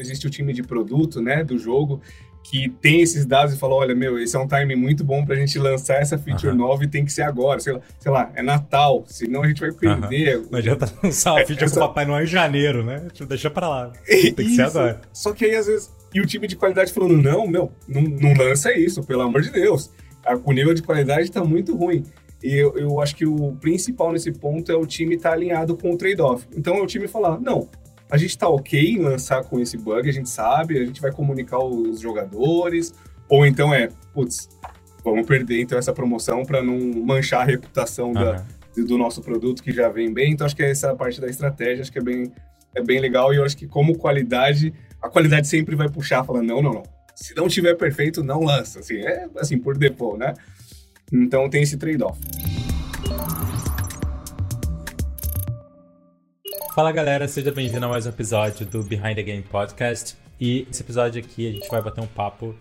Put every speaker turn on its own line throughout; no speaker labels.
existe o time de produto, né, do jogo, que tem esses dados e fala, olha, meu, esse é um time muito bom para a gente lançar essa feature nova e tem que ser agora, sei lá, sei lá, é Natal, senão a gente vai perder.
Não adianta lançar uma é, feature essa... com o Papai Noel em janeiro, né? Deixa para lá. Tem que ser agora.
Só que aí, às vezes, e o time de qualidade falando, não, meu, não, não lança isso, pelo amor de Deus. O nível de qualidade está muito ruim. E eu, eu, acho que o principal nesse ponto é o time estar tá alinhado com o trade-off. Então é o time falar, não, a gente está ok em lançar com esse bug, a gente sabe, a gente vai comunicar os jogadores, ou então é, putz, vamos perder então essa promoção para não manchar a reputação uhum. da, do nosso produto que já vem bem. Então acho que essa parte da estratégia acho que é bem, é bem legal e eu acho que como qualidade, a qualidade sempre vai puxar, falando, não, não, não. Se não tiver perfeito, não lança. Assim, é assim, por default, né? Então tem esse trade-off.
Fala galera, seja bem-vindo a mais um episódio do Behind the Game Podcast. E esse episódio aqui a gente vai bater um papo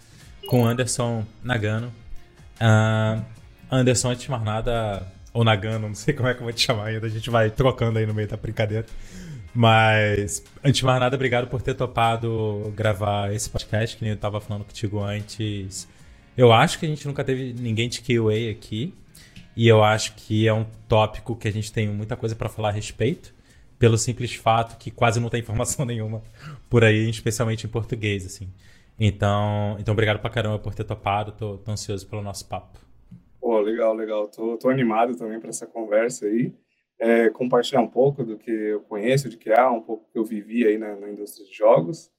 com Anderson Nagano. Uh, Anderson, antes de mais nada, ou Nagano, não sei como é que eu vou te chamar ainda, a gente vai trocando aí no meio da brincadeira. Mas, antes de mais nada, obrigado por ter topado gravar esse podcast, que nem eu estava falando contigo antes. Eu acho que a gente nunca teve ninguém de QA aqui. E eu acho que é um tópico que a gente tem muita coisa para falar a respeito pelo simples fato que quase não tem informação nenhuma por aí, especialmente em português, assim. Então, então obrigado pra caramba por ter topado, tô, tô ansioso pelo nosso papo.
Pô, legal, legal. Tô, tô animado também para essa conversa aí. É, compartilhar um pouco do que eu conheço de QA, um pouco que eu vivi aí na, na indústria de jogos.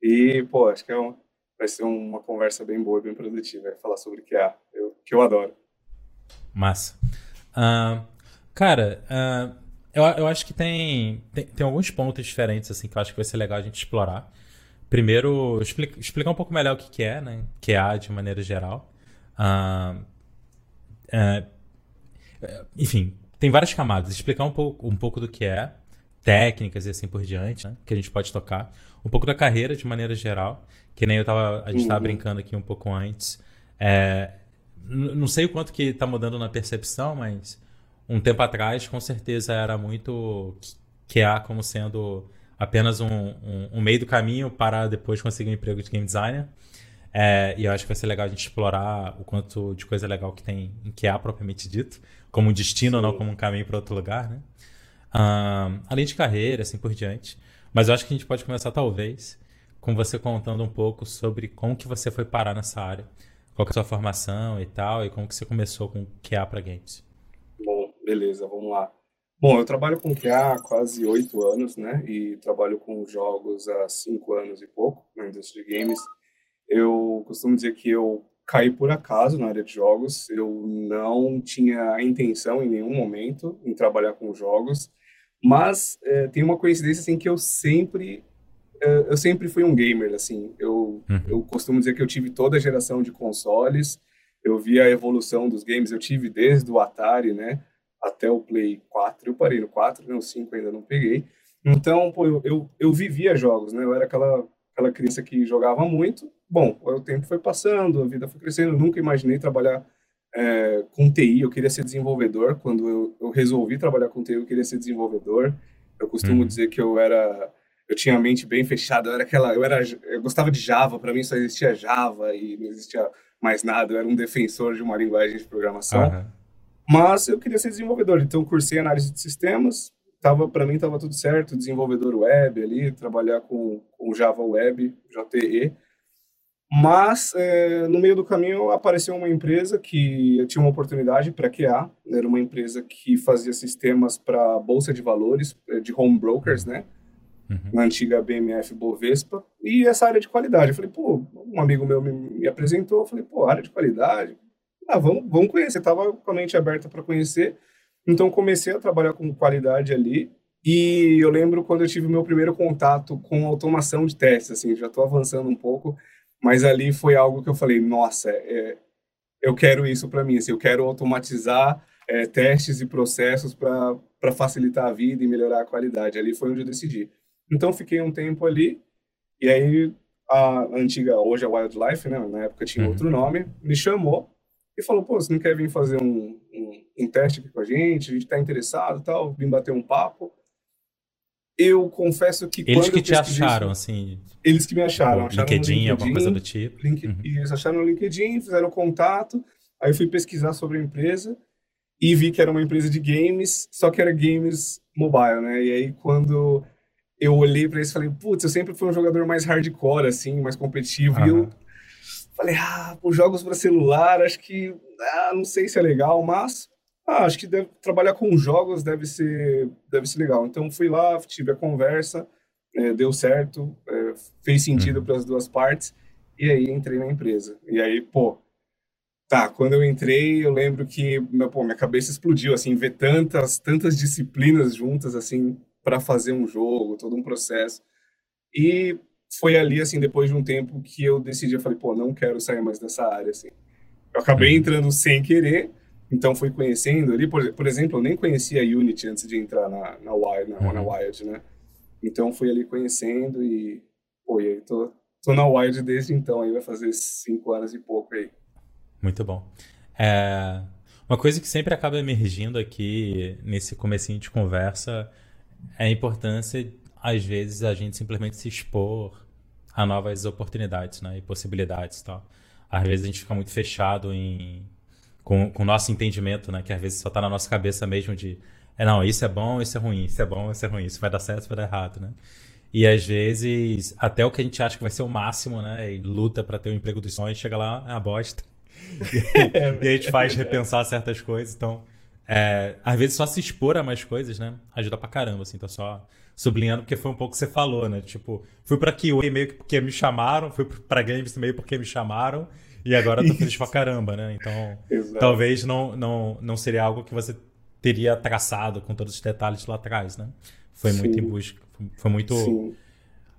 E, pô, acho que é um, vai ser uma conversa bem boa, bem produtiva. falar sobre QA, eu, que eu adoro.
Massa. Uh, cara, uh, eu, eu acho que tem, tem, tem, alguns pontos diferentes, assim, que eu acho que vai ser legal a gente explorar. Primeiro, explica, explicar um pouco melhor o que, que é, né? QA de maneira geral. Uh, enfim, tem várias camadas. Explicar um pouco, um pouco do que é, técnicas e assim por diante, né? que a gente pode tocar. Um pouco da carreira de maneira geral, que nem eu tava, a gente estava uhum. brincando aqui um pouco antes. É, não sei o quanto que está mudando na percepção, mas um tempo atrás, com certeza era muito QA como sendo apenas um, um, um, meio do caminho para depois conseguir um emprego de game designer. É, e eu acho que vai ser legal a gente explorar o quanto de coisa legal que tem em QA propriamente dito, como um destino, Sim. não como um caminho para outro lugar, né? Um, além de carreira, assim por diante. Mas eu acho que a gente pode começar, talvez, com você contando um pouco sobre como que você foi parar nessa área, qual é a sua formação e tal, e como que você começou com QA para games.
Beleza, vamos lá. Bom, eu trabalho com QA há quase oito anos, né? E trabalho com jogos há cinco anos e pouco na indústria de games. Eu costumo dizer que eu caí por acaso na área de jogos. Eu não tinha a intenção em nenhum momento em trabalhar com jogos, mas é, tem uma coincidência assim que eu sempre é, eu sempre fui um gamer assim. Eu uhum. eu costumo dizer que eu tive toda a geração de consoles. Eu vi a evolução dos games. Eu tive desde o Atari, né? Até o Play 4. Eu parei no 4, né? O 5 ainda não peguei. Então, pô, eu, eu, eu vivia jogos, né? Eu era aquela, aquela criança que jogava muito. Bom, o tempo foi passando, a vida foi crescendo. Eu nunca imaginei trabalhar é, com TI. Eu queria ser desenvolvedor. Quando eu, eu resolvi trabalhar com TI, eu queria ser desenvolvedor. Eu costumo uhum. dizer que eu era eu tinha a mente bem fechada, eu era aquela, eu era eu gostava de Java, para mim só existia Java e não existia mais nada, eu era um defensor de uma linguagem de programação. Uhum. Mas eu queria ser desenvolvedor, então cursei análise de sistemas, tava para mim estava tudo certo, desenvolvedor web ali, trabalhar com, com Java Web, JE. Mas é, no meio do caminho apareceu uma empresa que tinha uma oportunidade para QA, era uma empresa que fazia sistemas para bolsa de valores, é, de home brokers, né? Uhum. Na antiga BMF Bovespa, e essa área de qualidade. Eu falei, pô, um amigo meu me, me apresentou, eu falei, pô, área de qualidade, ah, vamos, vamos conhecer. Estava com a mente aberta para conhecer. Então, comecei a trabalhar com qualidade ali. E eu lembro quando eu tive o meu primeiro contato com automação de testes, assim, já estou avançando um pouco, mas ali foi algo que eu falei, nossa, é, eu quero isso para mim, assim, eu quero automatizar é, testes e processos para facilitar a vida e melhorar a qualidade. Ali foi onde eu decidi. Então, fiquei um tempo ali, e aí a antiga, hoje é Wildlife, né, na época tinha uhum. outro nome, me chamou e falou, pô, você não quer vir fazer um, um, um teste aqui com a gente? A gente está interessado tal, vim bater um papo. Eu confesso que
eles que te acharam, assim.
Eles que me acharam, acharam
LinkedIn, LinkedIn, alguma coisa do tipo.
Link, uhum. Eles acharam no LinkedIn, fizeram contato. Aí eu fui pesquisar sobre a empresa e vi que era uma empresa de games, só que era games mobile, né? E aí quando eu olhei para eles, falei, putz, eu sempre fui um jogador mais hardcore, assim, mais competitivo. Uhum. E eu falei, ah, por jogos para celular, acho que, ah, não sei se é legal, mas ah, acho que deve, trabalhar com jogos deve ser, deve ser legal. Então fui lá, tive a conversa, é, deu certo, é, fez sentido uhum. para as duas partes, e aí entrei na empresa. E aí, pô, tá, quando eu entrei, eu lembro que pô, minha cabeça explodiu, assim, ver tantas, tantas disciplinas juntas, assim, para fazer um jogo, todo um processo. E foi ali, assim, depois de um tempo que eu decidi, eu falei, pô, não quero sair mais dessa área, assim. Eu acabei uhum. entrando sem querer, então fui conhecendo ali, por, por exemplo, eu nem conhecia a Unity antes de entrar na, na Wild, na, uhum. na Wild, né? Então fui ali conhecendo e, pô, e aí tô, tô na Wild desde então, aí vai fazer cinco anos e pouco aí.
Muito bom. É, uma coisa que sempre acaba emergindo aqui nesse comecinho de conversa é a importância, às vezes, a gente simplesmente se expor a novas oportunidades, né? E possibilidades tal. Às vezes a gente fica muito fechado em com, com o nosso entendimento, né? Que às vezes só tá na nossa cabeça mesmo de é, não, isso é bom, isso é ruim, isso é bom, isso é ruim, isso vai dar certo, isso vai dar errado, né? E às vezes, até o que a gente acha que vai ser o máximo, né? E luta para ter o um emprego dos sonhos, chega lá, é uma bosta. e, a gente faz repensar certas coisas. Então, é, às vezes só se expor a mais coisas, né? Ajuda pra caramba, assim. Tô só sublinhando porque foi um pouco o que você falou, né? Tipo, fui pra QA meio que porque me chamaram, fui pra Games meio porque me chamaram. E agora tô feliz pra caramba, né? Então, Exato. talvez não, não, não seria algo que você teria traçado com todos os detalhes lá atrás, né? Foi Sim. muito em busca, foi muito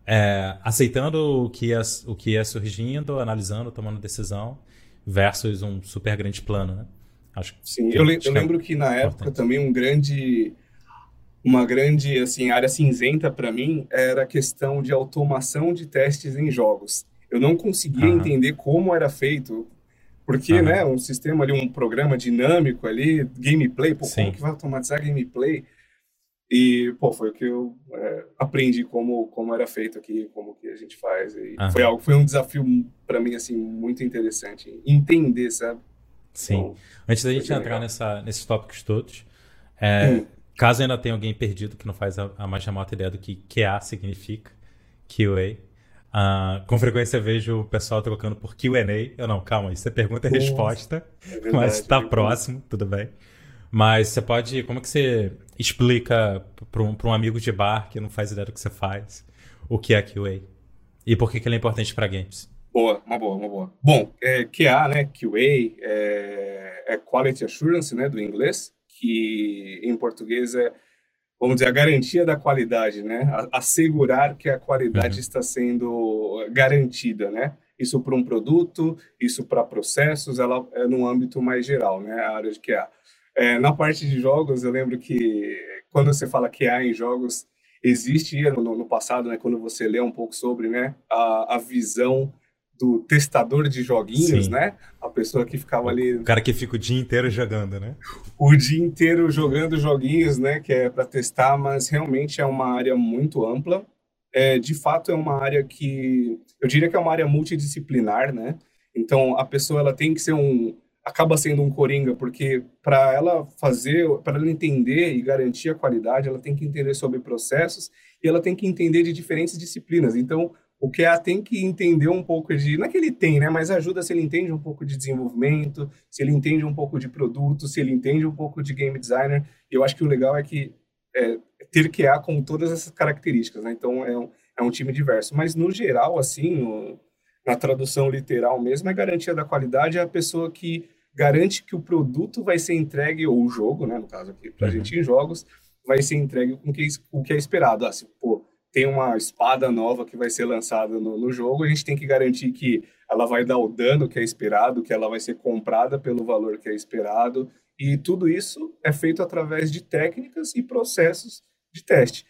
é, aceitando o que, ia, o que ia surgindo, analisando, tomando decisão, versus um super grande plano, né?
Acho Sim, eu, eu, lembro que na época também um grande uma grande assim área cinzenta para mim era a questão de automação de testes em jogos. Eu não conseguia uhum. entender como era feito, porque, uhum. né, um sistema ali, um programa dinâmico ali, gameplay, pô, como que vai automatizar gameplay? E, pô, foi o que eu é, aprendi como, como era feito aqui, como que a gente faz. E uhum. foi algo, foi um desafio para mim, assim, muito interessante. Entender, sabe?
Sim. Então, Antes da gente entrar nessa, nesses tópicos todos, é, hum. Caso ainda tenha alguém perdido que não faz a, a mais remota ideia do que QA significa, QA, Uh, com frequência eu vejo o pessoal trocando por QA. Eu não, calma, isso é pergunta e resposta. É mas está é próximo, tudo bem. Mas você pode. Como é que você explica para um, um amigo de bar que não faz ideia do que você faz o que é QA? E por que, que ele é importante para games?
Boa, uma boa, uma boa. Bom, é, QA, né? QA é, é Quality Assurance, né? Do inglês, que em português é vamos dizer, a garantia da qualidade, né? Assegurar que a qualidade uhum. está sendo garantida, né? Isso para um produto, isso para processos, ela é no âmbito mais geral, né? A área de QA. É, na parte de jogos, eu lembro que quando você fala QA em jogos, existe no, no passado, né? Quando você lê um pouco sobre, né? A, a visão do testador de joguinhos, Sim. né? A pessoa que ficava ali.
O cara que fica o dia inteiro jogando, né?
O dia inteiro jogando joguinhos, né? Que é para testar, mas realmente é uma área muito ampla. É, de fato, é uma área que eu diria que é uma área multidisciplinar, né? Então a pessoa ela tem que ser um acaba sendo um coringa porque para ela fazer, para ela entender e garantir a qualidade, ela tem que entender sobre processos e ela tem que entender de diferentes disciplinas. Então o QA tem que entender um pouco de. Não é que ele tem, né? Mas ajuda se ele entende um pouco de desenvolvimento, se ele entende um pouco de produto, se ele entende um pouco de game designer. Eu acho que o legal é que é, ter QA com todas essas características, né? Então é um, é um time diverso. Mas no geral, assim, na tradução literal mesmo, é garantia da qualidade é a pessoa que garante que o produto vai ser entregue, ou o jogo, né? No caso aqui, para a uhum. gente em jogos, vai ser entregue com que, o que é esperado. Ah, se, pô, tem uma espada nova que vai ser lançada no, no, jogo, a gente tem que garantir que ela vai dar o dano que é esperado, que ela vai ser comprada pelo valor que é esperado, e tudo isso é feito através de técnicas e processos de teste.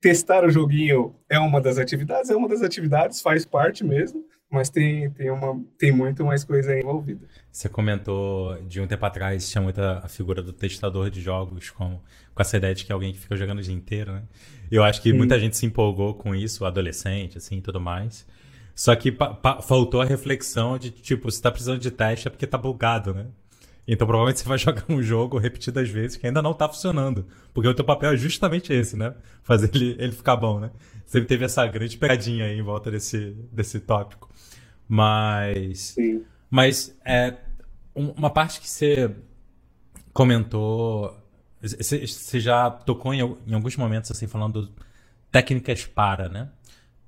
Testar o joguinho é uma das atividades, é uma das atividades, faz parte mesmo, mas tem, tem, uma, tem muito mais coisa envolvida.
Você comentou de um tempo atrás, tinha muita a figura do testador de jogos, com, com essa ideia de que é alguém que fica jogando o dia inteiro, né? Eu acho que Sim. muita gente se empolgou com isso, adolescente, assim, tudo mais. Só que faltou a reflexão de, tipo, se tá precisando de teste é porque tá bugado, né? Então provavelmente você vai jogar um jogo repetidas vezes que ainda não tá funcionando. Porque o teu papel é justamente esse, né? Fazer ele, ele ficar bom, né? Sempre teve essa grande pegadinha aí em volta desse, desse tópico. Mas.
Sim.
Mas é, uma parte que você comentou. Você já tocou em, em alguns momentos assim, falando técnicas para, né?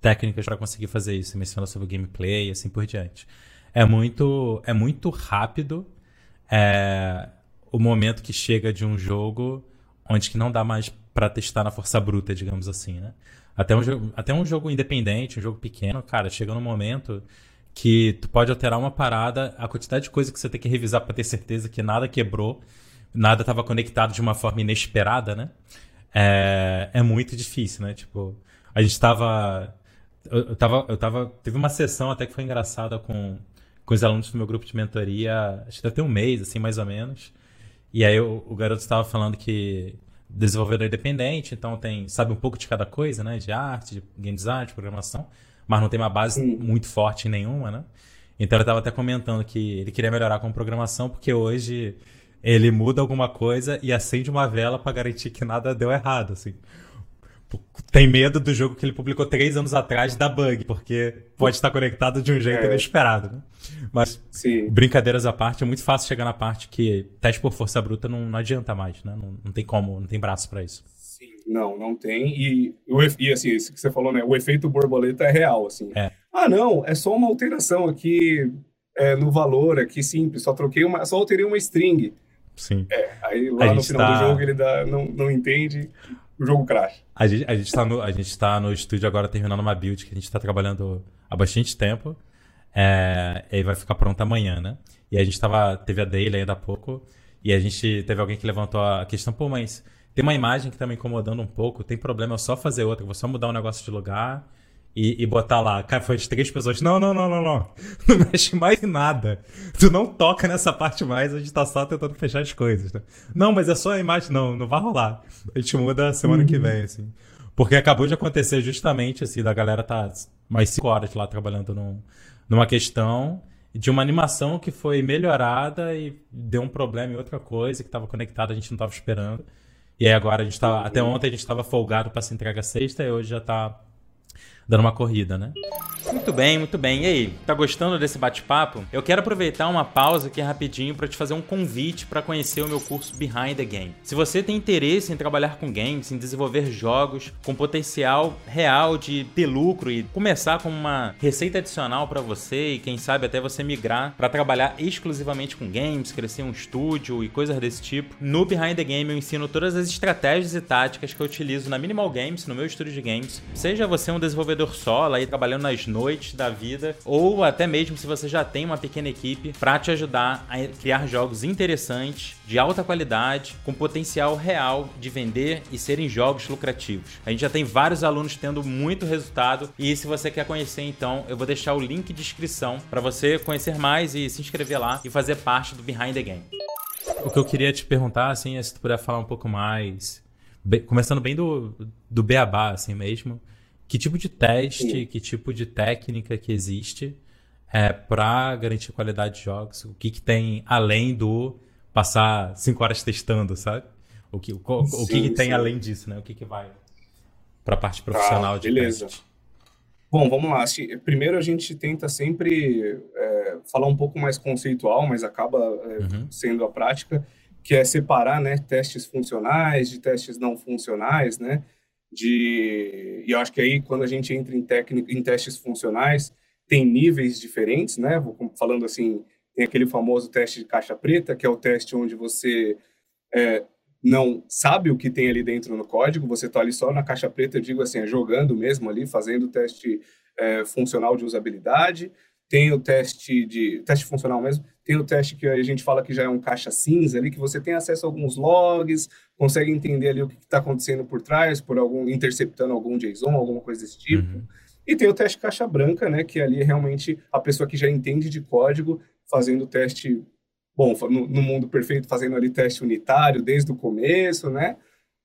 Técnicas para conseguir fazer isso. Você sobre o gameplay e assim por diante. É muito, é muito rápido é, o momento que chega de um jogo onde que não dá mais para testar na força bruta, digamos assim, né? Até um, jogo, até um jogo independente, um jogo pequeno, cara, chega num momento que tu pode alterar uma parada, a quantidade de coisa que você tem que revisar para ter certeza que nada quebrou, nada estava conectado de uma forma inesperada, né? É, é muito difícil, né? Tipo, a gente estava eu, eu tava, eu tava, teve uma sessão até que foi engraçada com, com os alunos do meu grupo de mentoria, acho que deve ter um mês, assim, mais ou menos. E aí o, o garoto estava falando que desenvolvedor independente, então tem, sabe um pouco de cada coisa, né? De arte, de game design, de programação mas não tem uma base Sim. muito forte em nenhuma, né? Então ele estava até comentando que ele queria melhorar com programação porque hoje ele muda alguma coisa e acende uma vela para garantir que nada deu errado, assim. Tem medo do jogo que ele publicou três anos atrás da bug, porque pode estar conectado de um jeito é. inesperado, né? Mas,
Sim.
brincadeiras à parte, é muito fácil chegar na parte que teste por força bruta não, não adianta mais, né? Não, não tem como, não tem braço para isso.
Não, não tem. E, e assim, isso que você falou, né? O efeito borboleta é real, assim.
É.
Ah, não, é só uma alteração aqui é, no valor, aqui simples, só troquei uma, só alterei uma string.
Sim.
É, aí lá no final tá... do jogo ele dá, não, não entende, o jogo crash.
A gente, a gente tá no, a gente tá no estúdio agora terminando uma build que a gente está trabalhando há bastante tempo. É, e vai ficar pronta amanhã, né? E a gente tava, teve a daily ainda há pouco, e a gente teve alguém que levantou a questão, pô, mas tem uma imagem que tá me incomodando um pouco, tem problema, é só fazer outra, vou só mudar um negócio de lugar e, e botar lá. Cara, foi de três pessoas. Não, não, não, não, não. Não mexe mais em nada. Tu não toca nessa parte mais, a gente tá só tentando fechar as coisas, né? Não, mas é só a imagem. Não, não vai rolar. A gente muda semana uhum. que vem, assim. Porque acabou de acontecer justamente, assim, da galera tá mais cinco horas lá trabalhando num, numa questão de uma animação que foi melhorada e deu um problema em outra coisa que estava conectada, a gente não estava esperando. E aí agora a gente tava. Até ontem a gente estava folgado para se entrega sexta e hoje já está dando uma corrida, né? Muito bem, muito bem. E aí, tá gostando desse bate-papo? Eu quero aproveitar uma pausa aqui rapidinho para te fazer um convite para conhecer o meu curso Behind the Game. Se você tem interesse em trabalhar com games, em desenvolver jogos com potencial real de ter lucro e começar com uma receita adicional para você e quem sabe até você migrar para trabalhar exclusivamente com games, crescer um estúdio e coisas desse tipo, no Behind the Game eu ensino todas as estratégias e táticas que eu utilizo na Minimal Games, no meu estúdio de games. Seja você um desenvolvedor solo aí trabalhando nas noites da vida, ou até mesmo se você já tem uma pequena equipe para te ajudar a criar jogos interessantes, de alta qualidade, com potencial real de vender e serem jogos lucrativos. A gente já tem vários alunos tendo muito resultado e se você quer conhecer então, eu vou deixar o link de inscrição para você conhecer mais e se inscrever lá e fazer parte do Behind the Game. O que eu queria te perguntar assim é se tu puder falar um pouco mais, começando bem do do beabá assim mesmo que tipo de teste, Sim. que tipo de técnica que existe é, para garantir qualidade de jogos? O que, que tem além do passar cinco horas testando, sabe? O que, o, o sim, que, que tem além disso, né? O que, que vai para a parte profissional tá, de beleza. teste?
Bom, vamos lá. Primeiro a gente tenta sempre é, falar um pouco mais conceitual, mas acaba é, uhum. sendo a prática, que é separar né, testes funcionais de testes não funcionais, né? De e eu acho que aí quando a gente entra em técnica em testes funcionais tem níveis diferentes né? Vou falando assim tem aquele famoso teste de caixa preta que é o teste onde você é, não sabe o que tem ali dentro no código você está ali só na caixa preta eu digo assim jogando mesmo ali fazendo o teste é, funcional de usabilidade tem o teste de teste funcional mesmo, tem o teste que a gente fala que já é um caixa cinza ali, que você tem acesso a alguns logs, consegue entender ali o que está acontecendo por trás, por algum interceptando algum JSON, alguma coisa desse tipo. Uhum. E tem o teste caixa branca, né, que ali é realmente a pessoa que já entende de código, fazendo o teste, bom, no, no mundo perfeito, fazendo ali teste unitário desde o começo, né?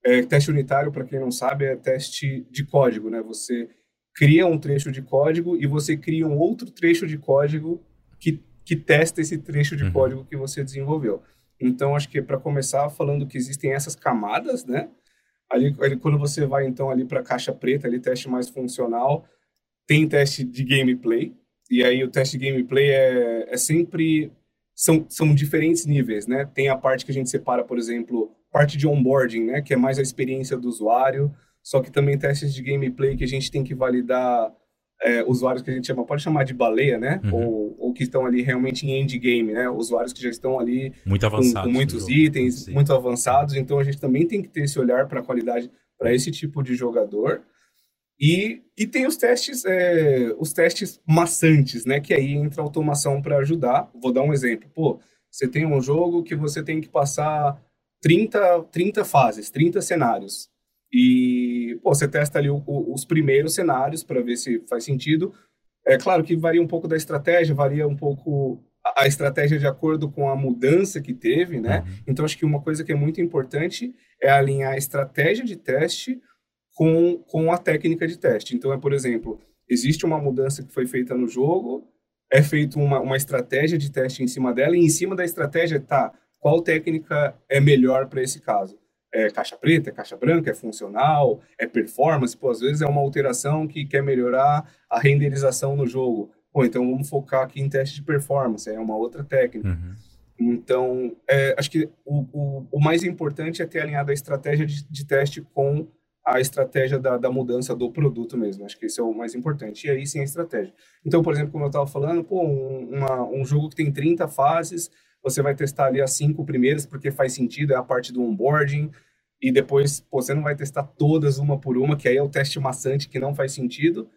É, teste unitário, para quem não sabe, é teste de código, né? Você cria um trecho de código e você cria um outro trecho de código que, que testa esse trecho de uhum. código que você desenvolveu. Então, acho que para começar falando que existem essas camadas, né? Ali, ali quando você vai então ali para caixa preta, ali teste mais funcional, tem teste de gameplay, e aí o teste de gameplay é, é sempre são, são diferentes níveis, né? Tem a parte que a gente separa, por exemplo, parte de onboarding, né, que é mais a experiência do usuário, só que também testes de gameplay que a gente tem que validar é, usuários que a gente chama, pode chamar de baleia, né? Uhum. Ou, ou, que estão ali realmente em endgame, né? Usuários que já estão ali
muito avançados,
com, com muitos itens, Sim. muito avançados. Então a gente também tem que ter esse olhar para a qualidade para esse tipo de jogador. E, e tem os testes, é, os testes maçantes, né? Que aí entra a automação para ajudar. Vou dar um exemplo. Pô, você tem um jogo que você tem que passar 30, 30 fases, 30 cenários. E pô, você testa ali o, o, os primeiros cenários para ver se faz sentido. É claro que varia um pouco da estratégia, varia um pouco a, a estratégia de acordo com a mudança que teve, né? Uhum. Então acho que uma coisa que é muito importante é alinhar a estratégia de teste com, com a técnica de teste. Então, é, por exemplo, existe uma mudança que foi feita no jogo, é feita uma, uma estratégia de teste em cima dela, e em cima da estratégia tá qual técnica é melhor para esse caso. É caixa preta, é caixa branca, é funcional, é performance, pô, às vezes é uma alteração que quer melhorar a renderização no jogo. Pô, então vamos focar aqui em teste de performance, é uma outra técnica. Uhum. Então, é, acho que o, o, o, mais importante é ter alinhado a estratégia de, de teste com a estratégia da, da, mudança do produto mesmo. Acho que isso é o mais importante. E aí sim a estratégia. Então, por exemplo, como eu estava falando, pô, um, uma, um jogo que tem 30 fases, você vai testar ali as cinco primeiras, porque faz sentido, é a parte do onboarding, e depois pô, você não vai testar todas uma por uma, que aí é o teste maçante que não faz sentido.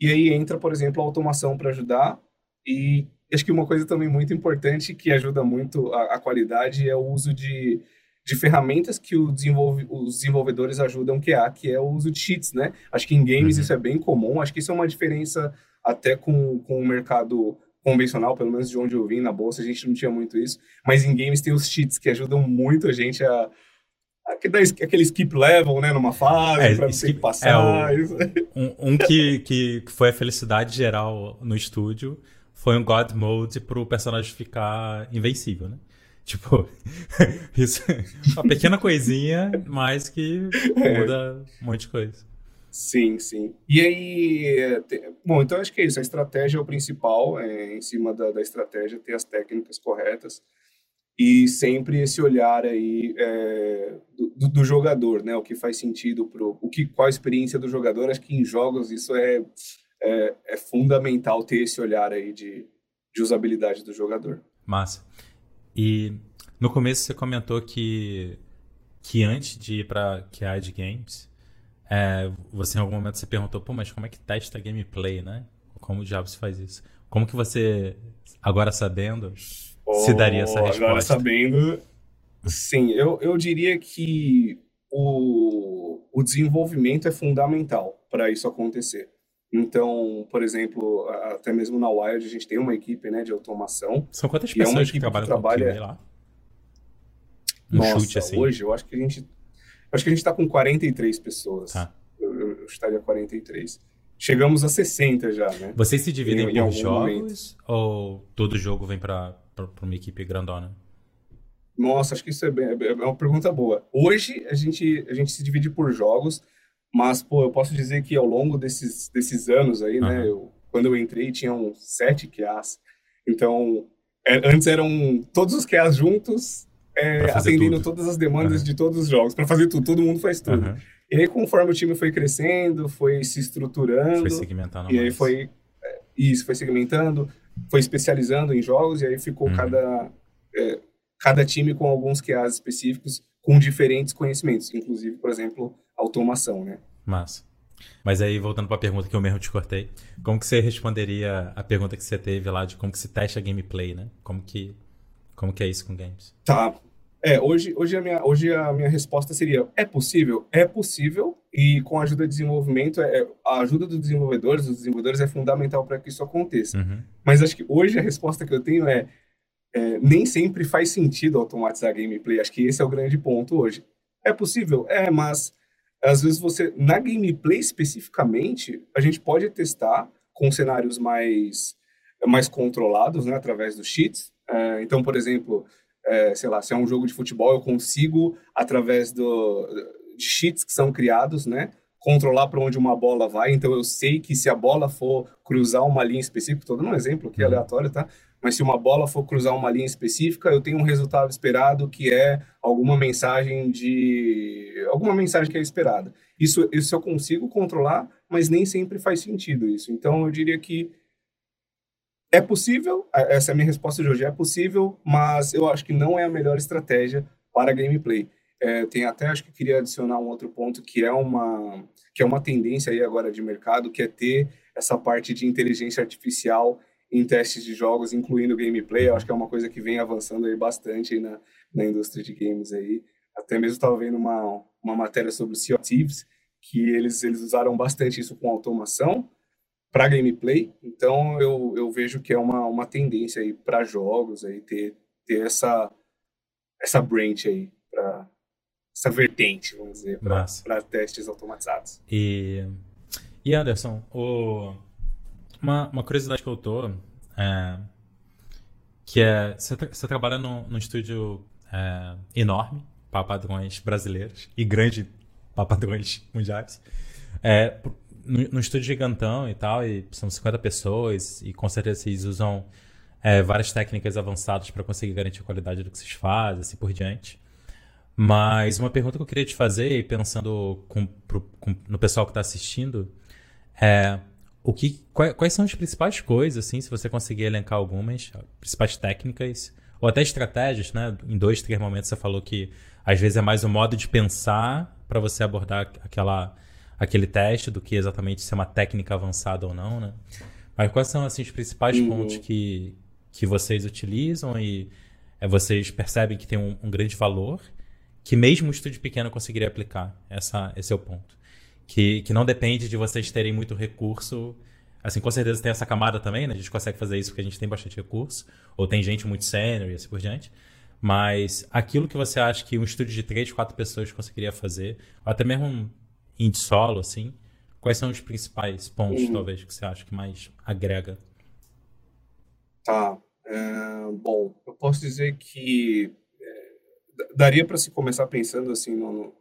E aí entra, por exemplo, a automação para ajudar. E acho que uma coisa também muito importante que ajuda muito a, a qualidade é o uso de de ferramentas que desenvolve, os desenvolvedores ajudam que há, que é o uso de cheats, né? Acho que em games uhum. isso é bem comum, acho que isso é uma diferença até com, com o mercado convencional, pelo menos de onde eu vim, na bolsa, a gente não tinha muito isso, mas em games tem os cheats que ajudam muito a gente a, aquele skip level, né, numa fase, é, pra skip, passar. É, o,
um, um que, que foi a felicidade geral no estúdio foi um God Mode pro personagem ficar invencível, né? Tipo, isso é uma pequena coisinha, mas que é. muda um monte de coisa.
Sim, sim. E aí, bom, então acho que é isso. A estratégia é o principal, é, em cima da, da estratégia, ter as técnicas corretas e sempre esse olhar aí é, do, do, jogador, né? O que faz sentido pro, o que, qual a experiência do jogador. Acho que em jogos isso é, é, é fundamental ter esse olhar aí de, de usabilidade do jogador.
Massa. E no começo você comentou que, que antes de ir para QA de Games, é, você em algum momento você perguntou, pô, mas como é que testa gameplay, né? Como o diabo se faz isso? Como que você, agora sabendo, oh, se daria essa resposta?
Agora sabendo, sim, eu, eu diria que o, o desenvolvimento é fundamental para isso acontecer. Então, por exemplo, até mesmo na Wild a gente tem uma equipe né, de automação.
São quantas pessoas é que trabalham que trabalha... lá?
Um Nossa, chute assim. hoje eu acho que a gente acho que a gente está com 43 pessoas. Tá. Eu, eu, eu estaria 43. Chegamos a 60 já, né?
Vocês se dividem em, por jogos momento. ou todo jogo vem para uma equipe grandona?
Nossa, acho que isso é, bem, é, é uma pergunta boa. Hoje a gente, a gente se divide por jogos. Mas, pô, eu posso dizer que ao longo desses, desses anos aí, uhum. né, eu, quando eu entrei, tinham sete QAs. Então, é, antes eram todos os QAs juntos, é, atendendo tudo. todas as demandas uhum. de todos os jogos, para fazer tudo, todo mundo faz tudo. Uhum. E aí, conforme o time foi crescendo, foi se estruturando. Foi
segmentando
E aí foi. É, isso, foi segmentando, foi especializando em jogos, e aí ficou uhum. cada, é, cada time com alguns QAs específicos, com diferentes conhecimentos. Inclusive, por exemplo, automação, né?
Massa. Mas aí, voltando para a pergunta que eu mesmo te cortei, como que você responderia a pergunta que você teve lá de como que se testa gameplay, né? Como que, como que é isso com games?
Tá. É, hoje, hoje, a minha, hoje a minha resposta seria: é possível? É possível, e com a ajuda de desenvolvimento, é, a ajuda dos desenvolvedores, dos desenvolvedores é fundamental para que isso aconteça. Uhum. Mas acho que hoje a resposta que eu tenho é, é: nem sempre faz sentido automatizar gameplay. Acho que esse é o grande ponto hoje. É possível? É, mas às vezes você, na gameplay especificamente, a gente pode testar com cenários mais, mais controlados, né, através dos cheats. É, então, por exemplo é, sei lá, se é um jogo de futebol, eu consigo, através do, de cheats que são criados, né, controlar para onde uma bola vai. Então, eu sei que se a bola for cruzar uma linha específica, estou dando um exemplo aqui uhum. aleatório, tá? Mas se uma bola for cruzar uma linha específica, eu tenho um resultado esperado que é alguma mensagem de. alguma mensagem que é esperada. Isso, isso eu consigo controlar, mas nem sempre faz sentido isso. Então, eu diria que é possível, essa é a minha resposta de hoje, é possível, mas eu acho que não é a melhor estratégia para gameplay. É, tem até, acho que queria adicionar um outro ponto, que é uma, que é uma tendência aí agora de mercado, que é ter essa parte de inteligência artificial em testes de jogos, incluindo gameplay. Eu acho que é uma coisa que vem avançando aí bastante aí na, na indústria de games aí. Até mesmo estava vendo uma, uma matéria sobre o Sea of Thieves, que eles, eles usaram bastante isso com automação, para gameplay. Então eu, eu vejo que é uma, uma tendência aí para jogos aí ter, ter essa essa branch aí para essa vertente, vamos dizer, para testes automatizados.
E e Anderson, o, uma, uma curiosidade que eu tô é, que é você, você trabalha num, num estúdio é, enorme para padrões brasileiros e grande para padrões mundiais. É, no, estúdio gigantão e tal, e são 50 pessoas, e com certeza vocês usam é, várias técnicas avançadas para conseguir garantir a qualidade do que vocês fazem, assim por diante. Mas uma pergunta que eu queria te fazer, pensando com, pro, com, no pessoal que está assistindo, é o que, quais, quais, são as principais coisas, assim, se você conseguir elencar algumas, principais técnicas, ou até estratégias, né? Em dois, três momentos você falou que às vezes é mais o modo de pensar para você abordar aquela aquele teste do que exatamente se é uma técnica avançada ou não, né? Mas quais são assim, os principais uhum. pontos que, que vocês utilizam e é, vocês percebem que tem um, um, grande valor que mesmo um estúdio pequeno conseguiria aplicar? Essa, esse é o ponto. Que, que não depende de vocês terem muito recurso. Assim, com certeza tem essa camada também, né? A gente consegue fazer isso porque a gente tem bastante recurso. Ou tem gente muito sênior e assim por diante. Mas aquilo que você acha que um estúdio de três, quatro pessoas conseguiria fazer, ou até mesmo indie solo, assim, quais são os principais pontos, uhum. talvez, que você acha que mais agrega?
Tá. É, bom, eu posso dizer que é, daria para se começar pensando assim num,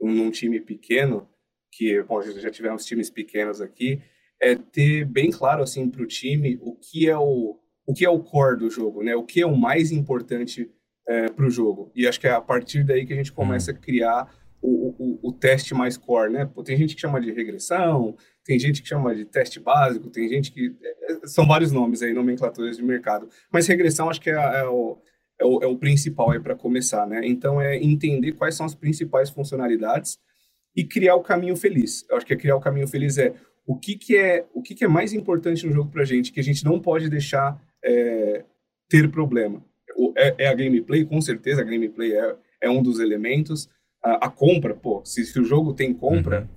num time pequeno, que bom, já tivemos times pequenos aqui, é ter bem claro assim para o time o que é o o que é o core do jogo, né? O que é o mais importante é, para o jogo. E acho que é a partir daí que a gente começa hum. a criar o, o, o, teste mais core, né? Pô, tem gente que chama de regressão, tem gente que chama de teste básico, tem gente que... É, é, são vários nomes aí, nomenclaturas de mercado. Mas regressão acho que é, é o, é, o, é o principal aí para começar, né? Então, é entender quais são as principais funcionalidades e criar o caminho feliz. Eu acho que criar o caminho feliz é o que, que é o que, que é mais importante no jogo para a gente, que a gente não pode deixar é, ter problema. É, é, a gameplay, com certeza a gameplay é, é um dos elementos, a, a compra, pô, se, se, o jogo tem compra, uhum.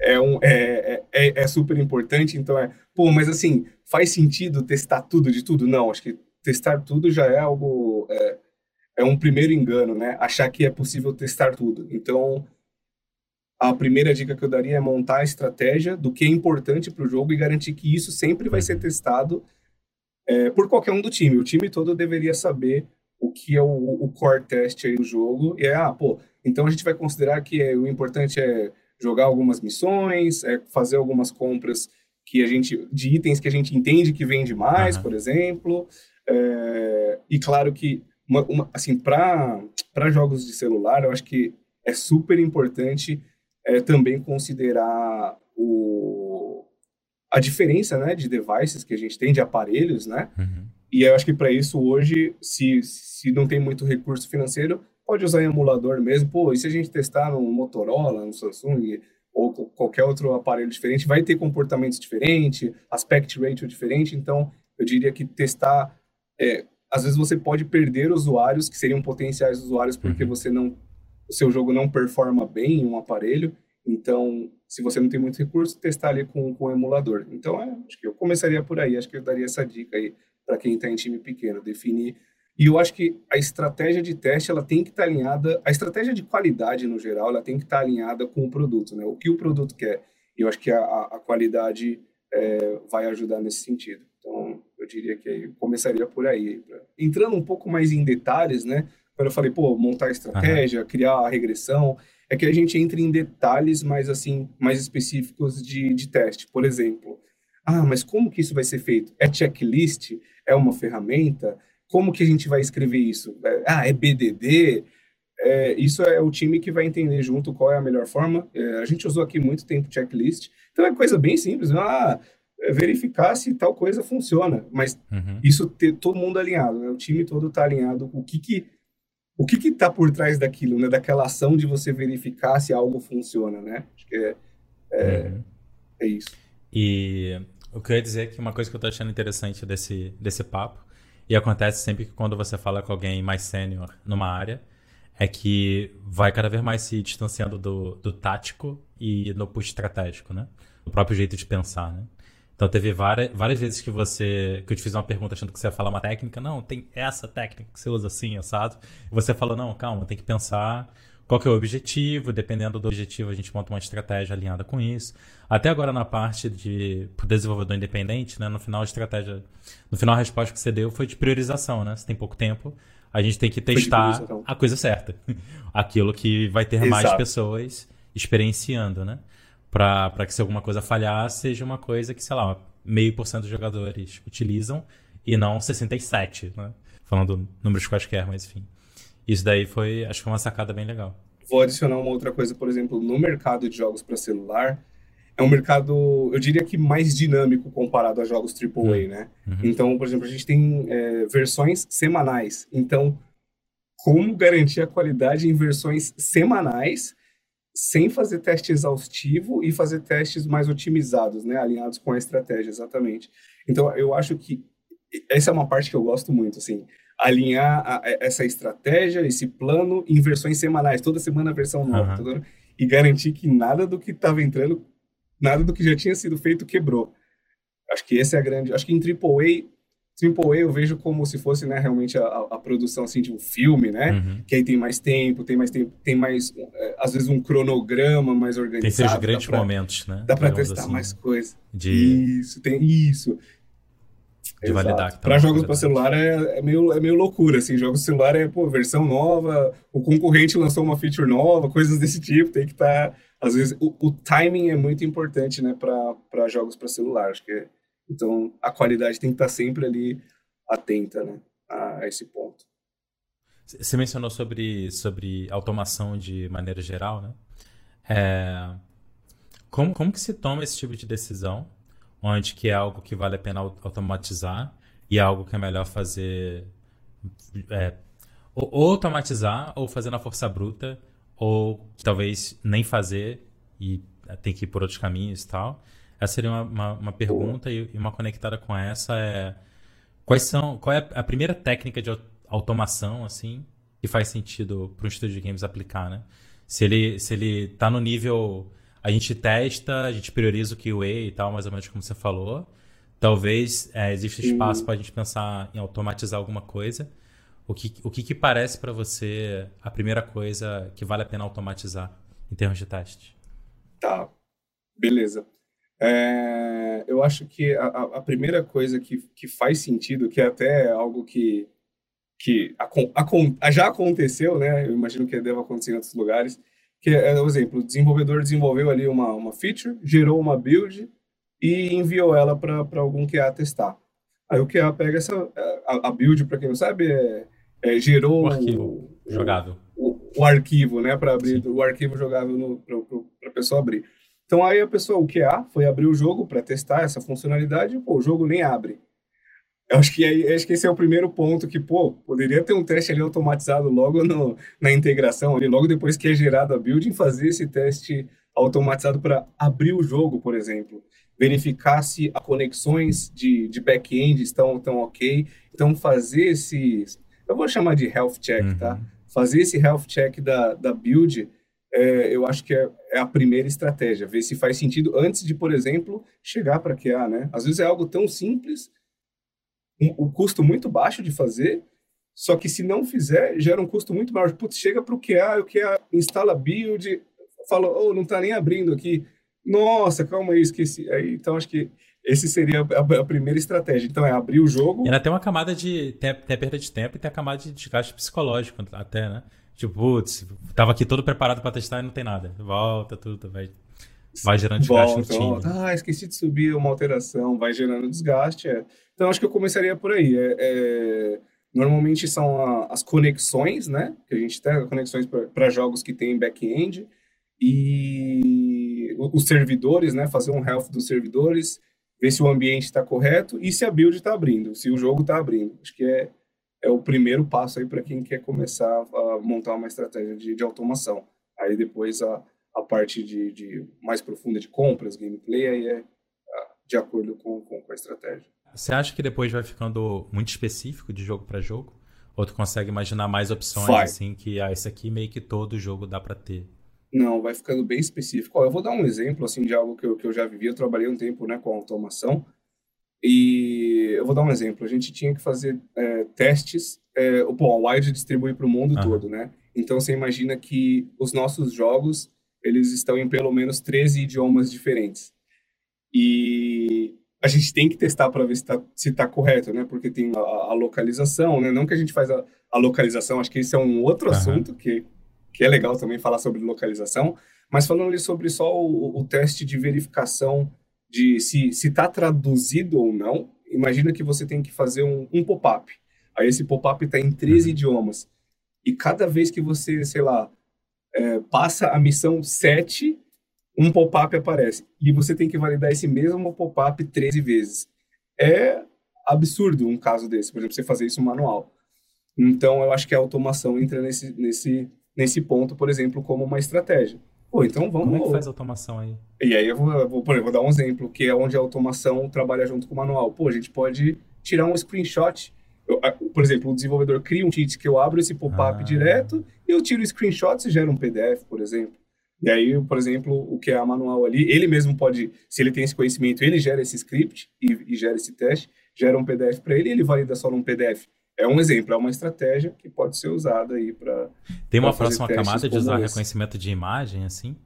é, um, é, é, é, super importante, então é, pô, mas assim, faz sentido testar tudo de tudo? Não, acho que testar tudo já é algo, é, é um primeiro engano, né? Achar que é possível testar tudo. Então, a primeira dica que eu daria é montar a estratégia do que é importante para o jogo e garantir que isso sempre vai ser uhum. testado é, por qualquer um do time. O time todo deveria saber o que é o, o core test aí do jogo. E é, ah, pô, então a gente vai considerar que é, o importante é jogar algumas missões, é fazer algumas compras que a gente de itens que a gente entende que vende mais, uhum. por exemplo. É, e claro que uma, uma, assim para para jogos de celular, eu acho que é super importante é, também considerar o a diferença, né, de devices que a gente tem de aparelhos, né? Uhum. E eu acho que para isso hoje, se, se não tem muito recurso financeiro, pode usar emulador mesmo. Pô, e se a gente testar no Motorola, no Samsung ou qualquer outro aparelho diferente, vai ter comportamentos diferentes, aspect ratio diferente. Então, eu diria que testar, é, às vezes você pode perder usuários que seriam potenciais usuários porque uhum. você não o seu jogo não performa bem em um aparelho. Então, se você não tem muito recurso, testar ali com, com o emulador. Então, é, acho que eu começaria por aí. Acho que eu daria essa dica aí para quem está em time pequeno, definir. E eu acho que a estratégia de teste ela tem que estar tá alinhada, a estratégia de qualidade no geral, ela tem que estar tá alinhada com o produto, né? O que o produto quer. E eu acho que a, a qualidade é, vai ajudar nesse sentido. Então, eu diria que começaria por aí. Entrando um pouco mais em detalhes, né? Quando eu falei, pô, montar estratégia, uhum. criar a regressão, é que a gente entra em detalhes mais assim, mais específicos de, de teste. Por exemplo, ah, mas como que isso vai ser feito? É checklist? É uma ferramenta? Como que a gente vai escrever isso? É, ah, é BDD? É, isso é o time que vai entender junto qual é a melhor forma. É, a gente usou aqui muito tempo checklist, então é coisa bem simples. Né? Ah, é verificar se tal coisa funciona, mas uhum. isso ter todo mundo alinhado, né? o time todo está alinhado o que que o que está por trás daquilo, né? Daquela ação de você verificar se algo funciona, né? Acho que é, é, uhum. é isso.
E o que eu ia dizer é que uma coisa que eu estou achando interessante desse, desse papo, e acontece sempre que quando você fala com alguém mais sênior numa área, é que vai cada vez mais se distanciando do, do tático e no push estratégico, né? O próprio jeito de pensar, né? Então teve várias, várias vezes que você. que eu te fiz uma pergunta achando que você ia falar uma técnica. Não, tem essa técnica que você usa assim, assado. E você falou, não, calma, tem que pensar qual que é o objetivo, dependendo do objetivo a gente monta uma estratégia alinhada com isso. Até agora na parte de desenvolvedor independente, né, no final a estratégia, no final a resposta que você deu foi de priorização, né? Você tem pouco tempo, a gente tem que testar a coisa certa. Aquilo que vai ter Exato. mais pessoas experienciando, né? para que se alguma coisa falhar, seja uma coisa que, sei lá, meio por cento dos jogadores utilizam e não 67, né? Falando números quaisquer, mas enfim. Isso daí foi, acho que foi uma sacada bem legal.
Vou adicionar uma outra coisa, por exemplo, no mercado de jogos para celular, é um mercado, eu diria que mais dinâmico comparado a jogos AAA, uhum. né? Uhum. Então, por exemplo, a gente tem é, versões semanais. Então, como garantir a qualidade em versões semanais sem fazer teste exaustivo e fazer testes mais otimizados, né, alinhados com a estratégia, exatamente. Então, eu acho que essa é uma parte que eu gosto muito, assim, alinhar a, a, essa estratégia, esse plano em versões semanais, toda semana versão nova, uhum. e garantir que nada do que estava entrando, nada do que já tinha sido feito quebrou. Acho que esse é a grande, acho que em AAA Triple A eu vejo como se fosse, né, realmente a, a produção, assim, de um filme, né? Uhum. Que aí tem mais tempo, tem mais tempo, tem mais, é, às vezes, um cronograma mais organizado. Tem
seus grandes pra, momentos, né?
Dá para testar assim, mais coisa. De... Isso, tem isso.
De Exato. validar.
Para jogos para celular é, é, meio, é meio loucura, assim. Jogos celular é, pô, versão nova, o concorrente lançou uma feature nova, coisas desse tipo. Tem que estar... Tá, às vezes, o, o timing é muito importante, né, para jogos para celular. Acho que é então, a qualidade tem que estar sempre ali atenta né, a esse ponto.
Você mencionou sobre, sobre automação de maneira geral, né? É, como, como que se toma esse tipo de decisão, onde que é algo que vale a pena automatizar e é algo que é melhor fazer é, ou, ou, automatizar ou fazer na força bruta ou talvez nem fazer e tem que ir por outros caminhos e tal. Essa seria uma, uma, uma pergunta e, e uma conectada com essa é quais são qual é a primeira técnica de automação assim que faz sentido para um estúdio de games aplicar, né? Se ele se ele tá no nível a gente testa, a gente prioriza o QA e tal, mais ou menos como você falou. Talvez é, exista espaço para a gente pensar em automatizar alguma coisa. O que, o que, que parece para você a primeira coisa que vale a pena automatizar em termos de teste?
Tá, beleza. É, eu acho que a, a, primeira coisa que, que faz sentido, que é até algo que, que a, a, já aconteceu, né? Eu imagino que deve acontecer em outros lugares, que é, por exemplo, o desenvolvedor desenvolveu ali uma, uma feature, gerou uma build e enviou ela para algum QA testar. Aí o QA pega essa a, a build, para quem não sabe, é, é gerou
o arquivo o, jogável.
O, o, arquivo, né, para abrir Sim. o arquivo jogável para a pessoa abrir. Então aí a pessoa, o QA, foi abrir o jogo para testar essa funcionalidade pô, o jogo nem abre. Eu acho que, aí, acho que esse é o primeiro ponto que, pô, poderia ter um teste ali automatizado logo no, na integração, ali, logo depois que é gerado a build, fazer esse teste automatizado para abrir o jogo, por exemplo. verificar se as conexões de, de back-end estão, estão ok. Então, fazer esse, eu vou chamar de health check, tá? uhum. tá? Fazer esse health check da, da build, é, eu acho que é, é, a primeira estratégia, ver se faz sentido antes de, por exemplo, chegar para QA, né? Às vezes é algo tão simples, um, um custo muito baixo de fazer, só que se não fizer, gera um custo muito maior. Putz, chega para o QA, o QA instala build, fala, oh, não está nem abrindo aqui. Nossa, calma aí, esqueci. Aí, então, acho que esse seria a, a, primeira estratégia. Então, é abrir o jogo.
E ainda tem uma camada de. Tem, tem perda de tempo e tem a camada de desgaste psicológico, até, né? Tipo, putz, tava aqui todo preparado para testar e não tem nada. Volta tudo, vai, vai gerando desgaste no time.
Volta. Ah, esqueci de subir uma alteração, vai gerando desgaste. É. Então, acho que eu começaria por aí. É, é Normalmente são a, as conexões, né? Que a gente tem conexões para jogos que tem back-end e os servidores, né? Fazer um health dos servidores, ver se o ambiente está correto e se a build está abrindo, se o jogo está abrindo. Acho que é, é o primeiro passo aí para quem quer começar a montar uma estratégia de, de automação. Aí depois a, a parte de, de mais profunda de compras, gameplay, aí é de acordo com, com, com a estratégia.
Você acha que depois vai ficando muito específico de jogo para jogo? Ou tu consegue imaginar mais opções, vai. assim, que ah, esse aqui meio que todo jogo dá para ter?
Não, vai ficando bem específico. Ó, eu vou dar um exemplo, assim, de algo que eu, que eu já vivi. Eu trabalhei um tempo, né, com automação. E eu vou dar um exemplo. A gente tinha que fazer é, testes. É, bom, a Wide distribui para o mundo todo, né? Então, você imagina que os nossos jogos, eles estão em pelo menos 13 idiomas diferentes. E a gente tem que testar para ver se está se tá correto, né? Porque tem a, a, localização, né? Não que a gente faz a, a localização, acho que esse é um outro uhum. assunto que, que é legal também falar sobre localização, mas falando ali sobre só o, o teste de verificação de se está traduzido ou não, imagina que você tem que fazer um, um pop-up. Aí esse pop-up está em 13 uhum. idiomas. E cada vez que você, sei lá, é, passa a missão 7, um pop-up aparece e você tem que validar esse mesmo pop-up 13 vezes. É absurdo um caso desse, por exemplo, você fazer isso manual. Então, eu acho que a automação entra nesse, nesse, nesse ponto, por exemplo, como uma estratégia. Pô, então vamos...
Como é que faz automação aí?
E aí eu vou, eu vou, exemplo, vou dar um exemplo, que é onde a automação trabalha junto com o manual. Pô, a gente pode tirar um screenshot. Eu, por exemplo, o desenvolvedor cria um cheat que eu abro esse pop-up ah. direto e eu tiro o screenshot e gera um PDF, por exemplo. E aí, por exemplo, o que é a manual ali, ele mesmo pode, se ele tem esse conhecimento, ele gera esse script e, e gera esse teste, gera um PDF para ele e ele valida só num PDF. É um exemplo, é uma estratégia que pode ser usada aí para.
Tem uma próxima camada de usar esse. reconhecimento de imagem, assim?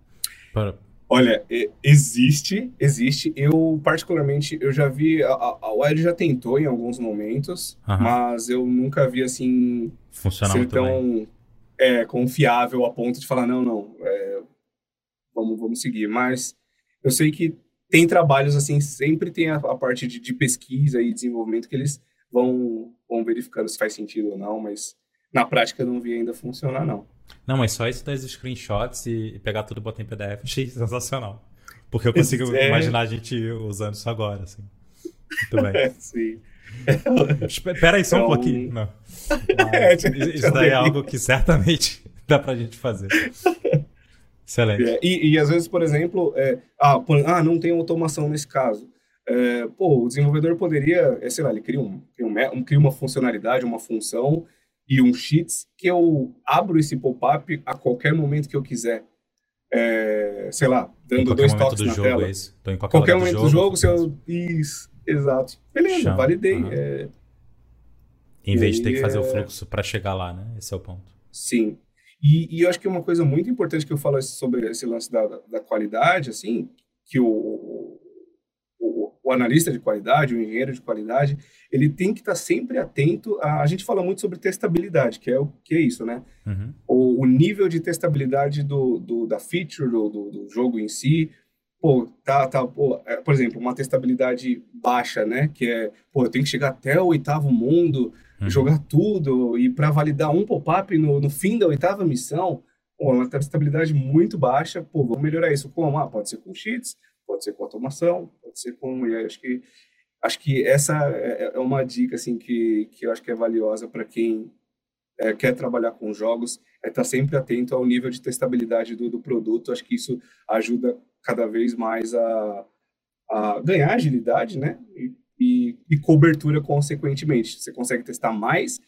Para... Olha, existe, existe. Eu, particularmente, eu já vi, a, a Wired já tentou em alguns momentos, mas eu nunca vi, assim,
Funcionar ser tão
é, confiável a ponto de falar, não, não, é, vamos, vamos seguir. Mas eu sei que tem trabalhos assim, sempre tem a, a parte de, de, pesquisa e desenvolvimento que eles vão, vão verificando se faz sentido ou não, mas na prática eu não vi ainda funcionar, não.
Não, mas só isso das screenshots e, pegar tudo e botar em PDF, achei sensacional. Porque eu consigo é... imaginar a gente usando isso agora, assim. Muito bem.
É, sim.
Espera aí só um então, pouquinho. Não. É, isso daí é algo que certamente dá pra gente fazer. Excelente.
É, e, e, às vezes, por exemplo, é, ah, por, ah, não tem automação nesse caso. É, pô, o desenvolvedor poderia, é, sei lá, ele cria, um, cria, um, cria uma funcionalidade, uma função e um cheats que eu abro esse pop-up a qualquer momento que eu quiser. É, sei lá, dando dois toques na
jogo,
tela.
É isso. Então, em
qualquer, qualquer momento do jogo, do jogo se eu... Isso, exato. Beleza, Chama. validei. Uhum.
Em vez de ter que fazer o fluxo para chegar lá, né? Esse é o ponto.
Sim. E, e, eu acho que uma coisa muito importante que eu falo sobre esse lance da, da qualidade, assim, que o, o, analista de qualidade, o engenheiro de qualidade, ele tem que estar sempre atento. A, a gente fala muito sobre testabilidade, que é o que é isso, né? Uhum. O, o, nível de testabilidade do, do da feature, do, do, do, jogo em si. Pô, tá, tá, pô, é, por exemplo, uma testabilidade baixa, né? Que é, pô, eu tenho que chegar até o oitavo mundo, uhum. jogar tudo e para validar um pop-up no, no fim da oitava missão, pô, uma estabilidade muito baixa, pô, vamos melhorar isso como? Ah, pode ser com cheats, pode ser com automação, pode ser com... E acho que, acho que essa é, é, é uma dica, assim, que, que eu acho que é valiosa para quem é, quer trabalhar com jogos, é estar tá sempre atento ao nível de testabilidade do, do produto. Acho que isso ajuda cada vez mais a, a ganhar agilidade, né? E, e, e, cobertura consequentemente. Você consegue testar mais,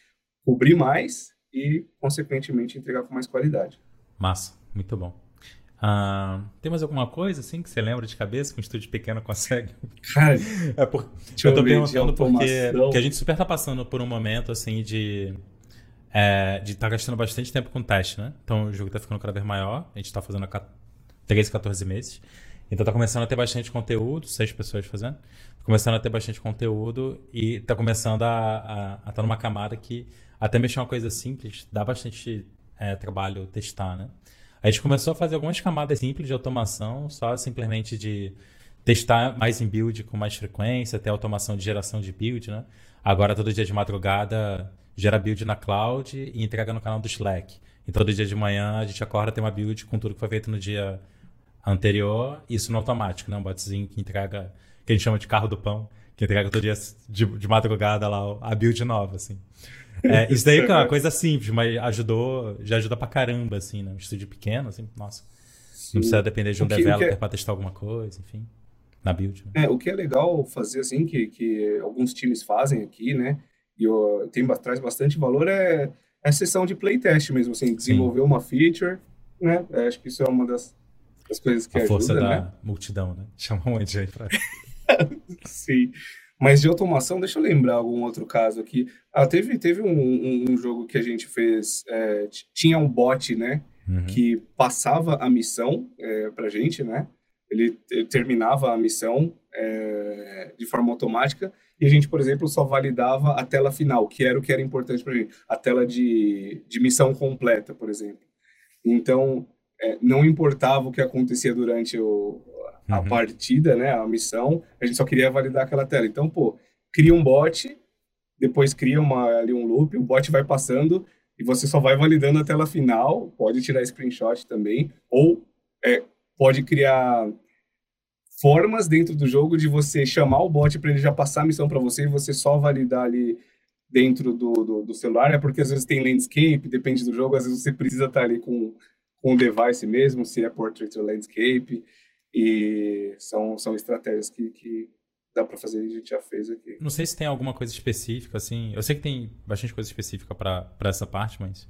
cobrir mais e, consequentemente, entregar com mais qualidade.
Massa, muito bom. Uh, tem mais alguma coisa assim que você lembra de cabeça que um estúdio pequeno consegue?
Cara,
é por... eu tô perguntando porque, porque a gente super tá passando por um momento assim de é, de estar tá gastando bastante tempo com teste, né? Então o jogo tá ficando cada vez maior, a gente tá fazendo há 13, 14 meses. Então tá começando a ter bastante conteúdo, seis pessoas fazendo. Tá começando a ter bastante conteúdo e tá começando a estar tá numa camada que até mexer uma coisa simples dá bastante é, trabalho testar, né? A gente começou a fazer algumas camadas simples de automação, só simplesmente de testar mais em build com mais frequência, ter automação de geração de build, né? Agora, todo dia de madrugada, gera build na cloud e entrega no canal do Slack. Então, todo dia de manhã, a gente acorda, tem uma build com tudo que foi feito no dia anterior, isso no automático, né? Um botzinho que entrega, que a gente chama de carro do pão, que entrega todo dia de, de madrugada lá a build nova, assim. É, isso daí é uma coisa simples, mas ajudou, já ajuda pra caramba, assim, né? Um estúdio pequeno, assim, nossa. Sim. Não precisa depender de um que, developer é... para testar alguma coisa, enfim, na build.
Né? É, o que é legal fazer, assim, que, que alguns times fazem aqui, né? E eu, tem, traz bastante valor é, é a sessão de playtest mesmo, assim, desenvolver Sim. uma feature, né? É, acho que isso é uma das, das coisas que a ajuda,
força
da
né? multidão, né? Chama um monte de gente pra...
Sim. Mas de automação, deixa eu lembrar algum outro caso aqui. Ah, teve, teve um, um, um jogo que a gente fez, é, tinha um bot, né? Uhum. Que passava a missão é, pra gente, né? Ele, ele terminava a missão é, de forma automática e a gente, por exemplo, só validava a tela final, que era o que era importante pra gente. A tela de, de missão completa, por exemplo. Então, é, não importava o que acontecia durante o, a uhum. partida, né, a missão, a gente só queria validar aquela tela. Então, pô, cria um bot, depois cria uma, ali um loop, o bot vai passando e você só vai validando a tela final, pode tirar screenshot também, ou é, pode criar formas dentro do jogo de você chamar o bot para ele já passar a missão para você e você só validar ali dentro do, do, do, celular, é porque às vezes tem landscape, depende do jogo, às vezes você precisa estar ali com, com o device mesmo, se é portrait ou landscape. E são, são estratégias que, que dá para fazer e a gente já fez aqui.
Não sei se tem alguma coisa específica, assim. Eu sei que tem bastante coisa específica para essa parte, mas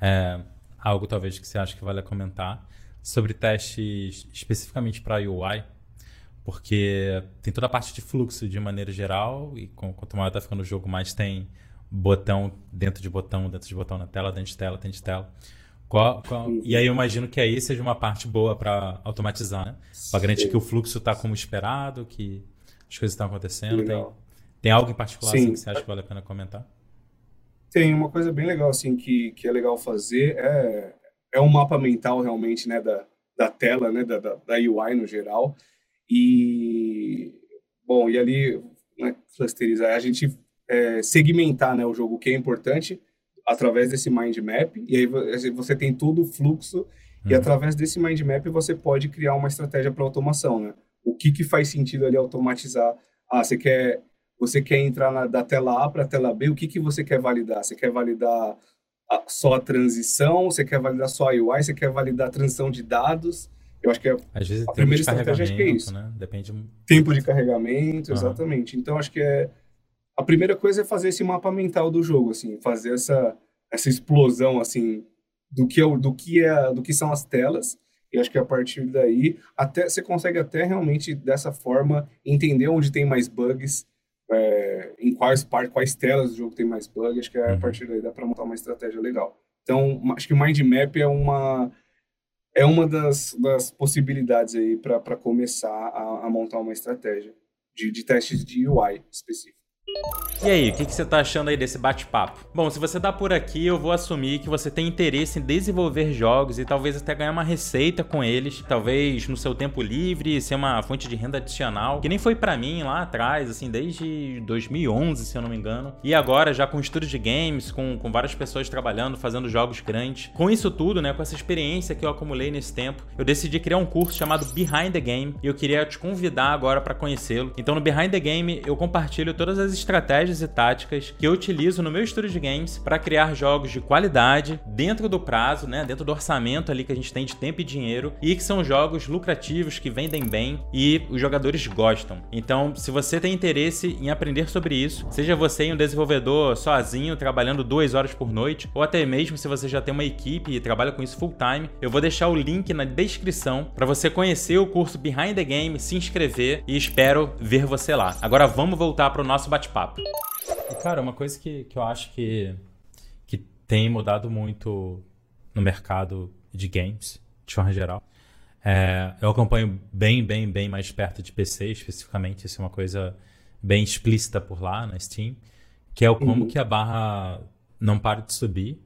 é, algo talvez que você acha que vale comentar sobre testes especificamente para UI, porque tem toda a parte de fluxo de maneira geral e quanto maior tá ficando o jogo, mais tem botão dentro de botão, dentro de botão na tela, dentro de tela, dentro de tela. Qual, qual... E aí eu imagino que aí seja uma parte boa para automatizar, né? Para garantir que o fluxo está como esperado, que as coisas estão acontecendo. Tem, tem algo em particular assim, que você acha que vale a pena comentar?
Tem uma coisa bem legal assim que, que é legal fazer é, é um mapa mental realmente né da, da tela né da, da, da UI no geral e bom e ali né, clusterizar a gente é, segmentar né o jogo que é importante através desse mind map, e aí você tem todo o fluxo, uhum. e através desse mind map você pode criar uma estratégia para automação, né? O que, que faz sentido ali automatizar? Ah, você quer, você quer entrar na, da tela A para a tela B, o que, que você quer validar? Você quer validar a, só a transição, você quer validar só a UI, você quer validar a transição de dados? Eu acho que é
Às vezes,
a primeira estratégia acho que é isso.
Né? Depende...
Tempo de carregamento, exatamente. Uhum. Então, acho que é a primeira coisa é fazer esse mapa mental do jogo, assim, fazer essa, essa explosão, assim, do que, é, do, que é, do que são as telas. E acho que a partir daí, até você consegue até realmente, dessa forma, entender onde tem mais bugs, é, em quais, quais telas do jogo tem mais bugs. Acho que a uhum. partir daí dá para montar uma estratégia legal. Então, acho que o Mind Map é uma, é uma das, das possibilidades aí para começar a, a, montar uma estratégia de, de testes de UI específico.
E aí, o que, você tá achando aí desse bate-papo? Bom, se você tá por aqui, eu vou assumir que você tem interesse em desenvolver jogos e talvez até ganhar uma receita com eles, talvez no seu tempo livre, ser uma fonte de renda adicional, que nem foi para mim lá atrás, assim, desde 2011, se eu não me engano. E agora, já com estúdios de games, com, com várias pessoas trabalhando, fazendo jogos grandes. Com isso tudo, né, com essa experiência que eu acumulei nesse tempo, eu decidi criar um curso chamado Behind the Game e eu queria te convidar agora para conhecê-lo. Então, no Behind the Game, eu compartilho todas as estratégias e táticas que eu utilizo no meu estúdio de games para criar jogos de qualidade dentro do prazo, né, dentro do orçamento ali que a gente tem de tempo e dinheiro e que são jogos lucrativos que vendem bem e os jogadores gostam. Então, se você tem interesse em aprender sobre isso, seja você um desenvolvedor sozinho trabalhando duas horas por noite ou até mesmo se você já tem uma equipe e trabalha com isso full time, eu vou deixar o link na descrição para você conhecer o curso Behind the Game, se inscrever e espero ver você lá. Agora vamos voltar para o nosso bate-papo. Cara, uma coisa que, que eu acho que, que tem mudado muito no mercado de games, de forma geral, é, eu acompanho bem, bem, bem mais perto de PC, especificamente. Isso é uma coisa bem explícita por lá na Steam, que é o como uhum. que a barra não para de subir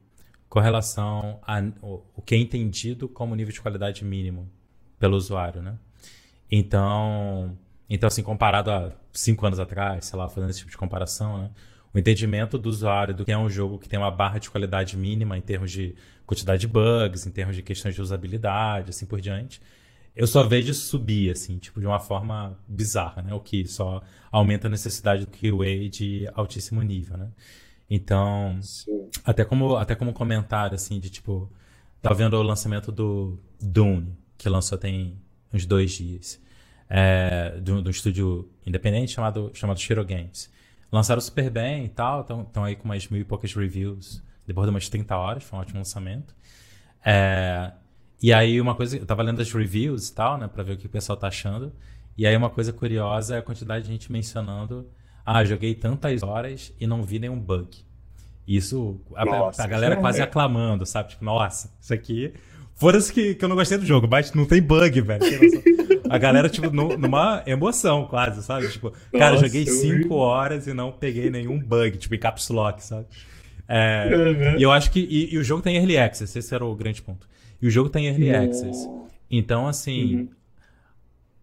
com relação ao que é entendido como nível de qualidade mínimo pelo usuário, né? Então, então assim, comparado a cinco anos atrás, sei lá, fazendo esse tipo de comparação, né? O entendimento do usuário do que é um jogo que tem uma barra de qualidade mínima em termos de quantidade de bugs, em termos de questões de usabilidade, assim por diante, eu só vejo subir, assim, tipo, de uma forma bizarra, né? O que só aumenta a necessidade do QA de altíssimo nível, né? Então, Sim. até como, até como comentário, assim, de tipo, tá vendo o lançamento do Dune, que lançou tem uns dois dias, é, do, do estúdio independente chamado, chamado Shiro Games. Lançaram super bem e tal, estão aí com umas mil e poucas reviews, depois de umas 30 horas, foi um ótimo lançamento. É, e aí uma coisa, eu tava lendo as reviews e tal, né, pra ver o que o pessoal tá achando, e aí uma coisa curiosa é a quantidade de gente mencionando ah, joguei tantas horas e não vi nenhum bug. Isso, a, nossa, a galera quase é. aclamando, sabe? Tipo, nossa, isso aqui. Foda-se que, que eu não gostei do jogo, mas não tem bug, velho. A galera, tipo, no, numa emoção quase, sabe? Tipo, nossa, cara, joguei 5 horas e não peguei nenhum bug, tipo, em caps lock, sabe? É, uhum. E eu acho que. E, e, o jogo tem early access, esse era o grande ponto. E o jogo tem early uhum. access. Então, assim. Uhum.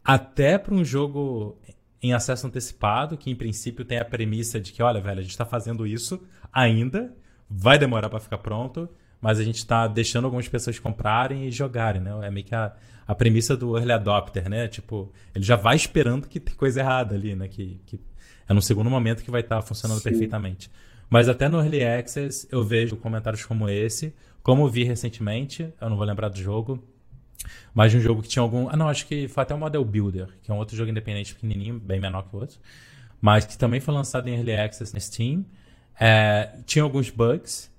Até para um jogo em acesso antecipado, que em princípio tem a premissa de que, olha, velho, a gente está fazendo isso ainda, vai demorar para ficar pronto, mas a gente está deixando algumas pessoas comprarem e jogarem, né? É meio que a, a premissa do early adopter, né? Tipo, ele já vai esperando que tem coisa errada ali, né? Que, que é no segundo momento que vai estar tá funcionando Sim. perfeitamente. Mas até no Early Access eu vejo comentários como esse, como vi recentemente, eu não vou lembrar do jogo, mas de um jogo que tinha algum. Ah, não, acho que foi até o Model Builder, que é um outro jogo independente pequenininho, bem menor que o outro. Mas que também foi lançado em Early Access na Steam. É, tinha alguns bugs.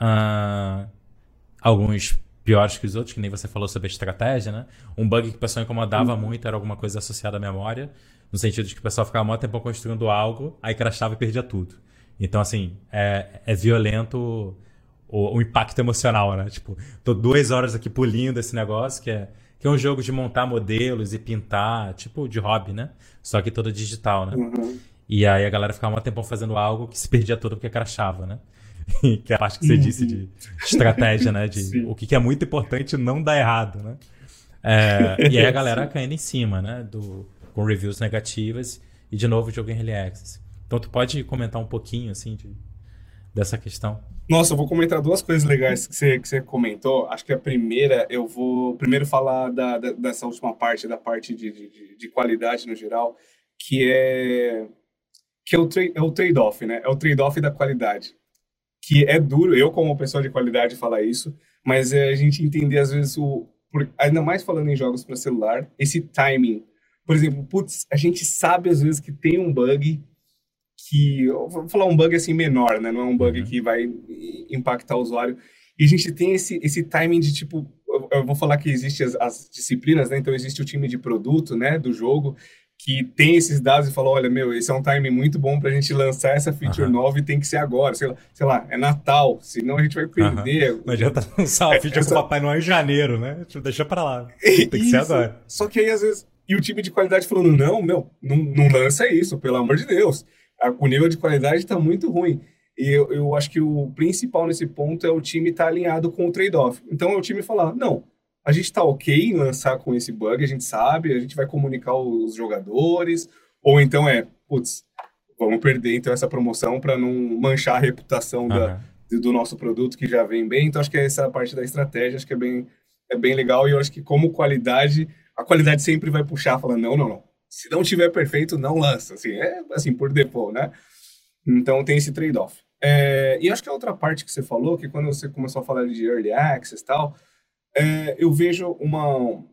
Uh, alguns piores que os outros, que nem você falou sobre a estratégia, né? Um bug que o pessoal incomodava uhum. muito era alguma coisa associada à memória. No sentido de que o pessoal ficava muito tempo construindo algo, aí crashava e perdia tudo. Então, assim, é, é violento o, o, impacto emocional, né? Tipo, tô duas horas aqui pulindo esse negócio, que é, que é um jogo de montar modelos e pintar, tipo de hobby, né? Só que todo digital, né? Uhum. E aí a galera ficava um tempão fazendo algo que se perdia todo porque crachava, né? que é a parte que você uhum. disse de estratégia, né? De Sim. o que é muito importante não dar errado, né? É, e aí a galera caindo em cima, né? Do, com reviews negativas e de novo jogo em early access. Então tu pode comentar um pouquinho, assim, de, dessa questão?
Nossa, eu vou comentar duas coisas legais que você, que você comentou. Acho que a primeira, eu vou primeiro falar da, da dessa última parte, da parte de, de, de, qualidade no geral, que é, que é o, tra é o trade-off, né? É o trade-off da qualidade. Que é duro, eu como pessoa de qualidade falar isso, mas é a gente entender às vezes o... Ainda mais falando em jogos para celular, esse timing. Por exemplo, putz, a gente sabe às vezes que tem um bug que, vou falar um bug assim menor, né? Não é um bug uhum. que vai impactar o usuário. E a gente tem esse, esse timing de tipo, eu vou falar que existe as, as, disciplinas, né? Então existe o time de produto, né, do jogo, que tem esses dados e fala, olha, meu, esse é um timing muito bom para a gente lançar essa feature uhum. nova e tem que ser agora, sei lá, sei lá, é Natal, senão a gente vai perder.
Uhum. Não adianta lançar a feature essa... com o Papai Noel em janeiro, né? Tipo, deixa para lá. Tem que
isso.
ser agora.
Só que aí, às vezes, e o time de qualidade falando, não, meu, não, não lança isso, pelo amor de Deus o nível de qualidade está muito ruim. E eu, eu acho que o principal nesse ponto é o time estar tá alinhado com o trade-off. Então é o time falar: não, a gente está ok em lançar com esse bug, a gente sabe, a gente vai comunicar os jogadores, ou então é, putz, vamos perder então essa promoção para não manchar a reputação uhum. da, do nosso produto que já vem bem. Então acho que essa parte da estratégia, acho que é bem, é bem legal e eu acho que como qualidade, a qualidade sempre vai puxar, falando: não, não, não, se não tiver perfeito, não lança. Assim, é assim, por default, né? Então tem esse trade-off. É, e acho que a outra parte que você falou, que quando você começou a falar de early access e tal, é, eu vejo uma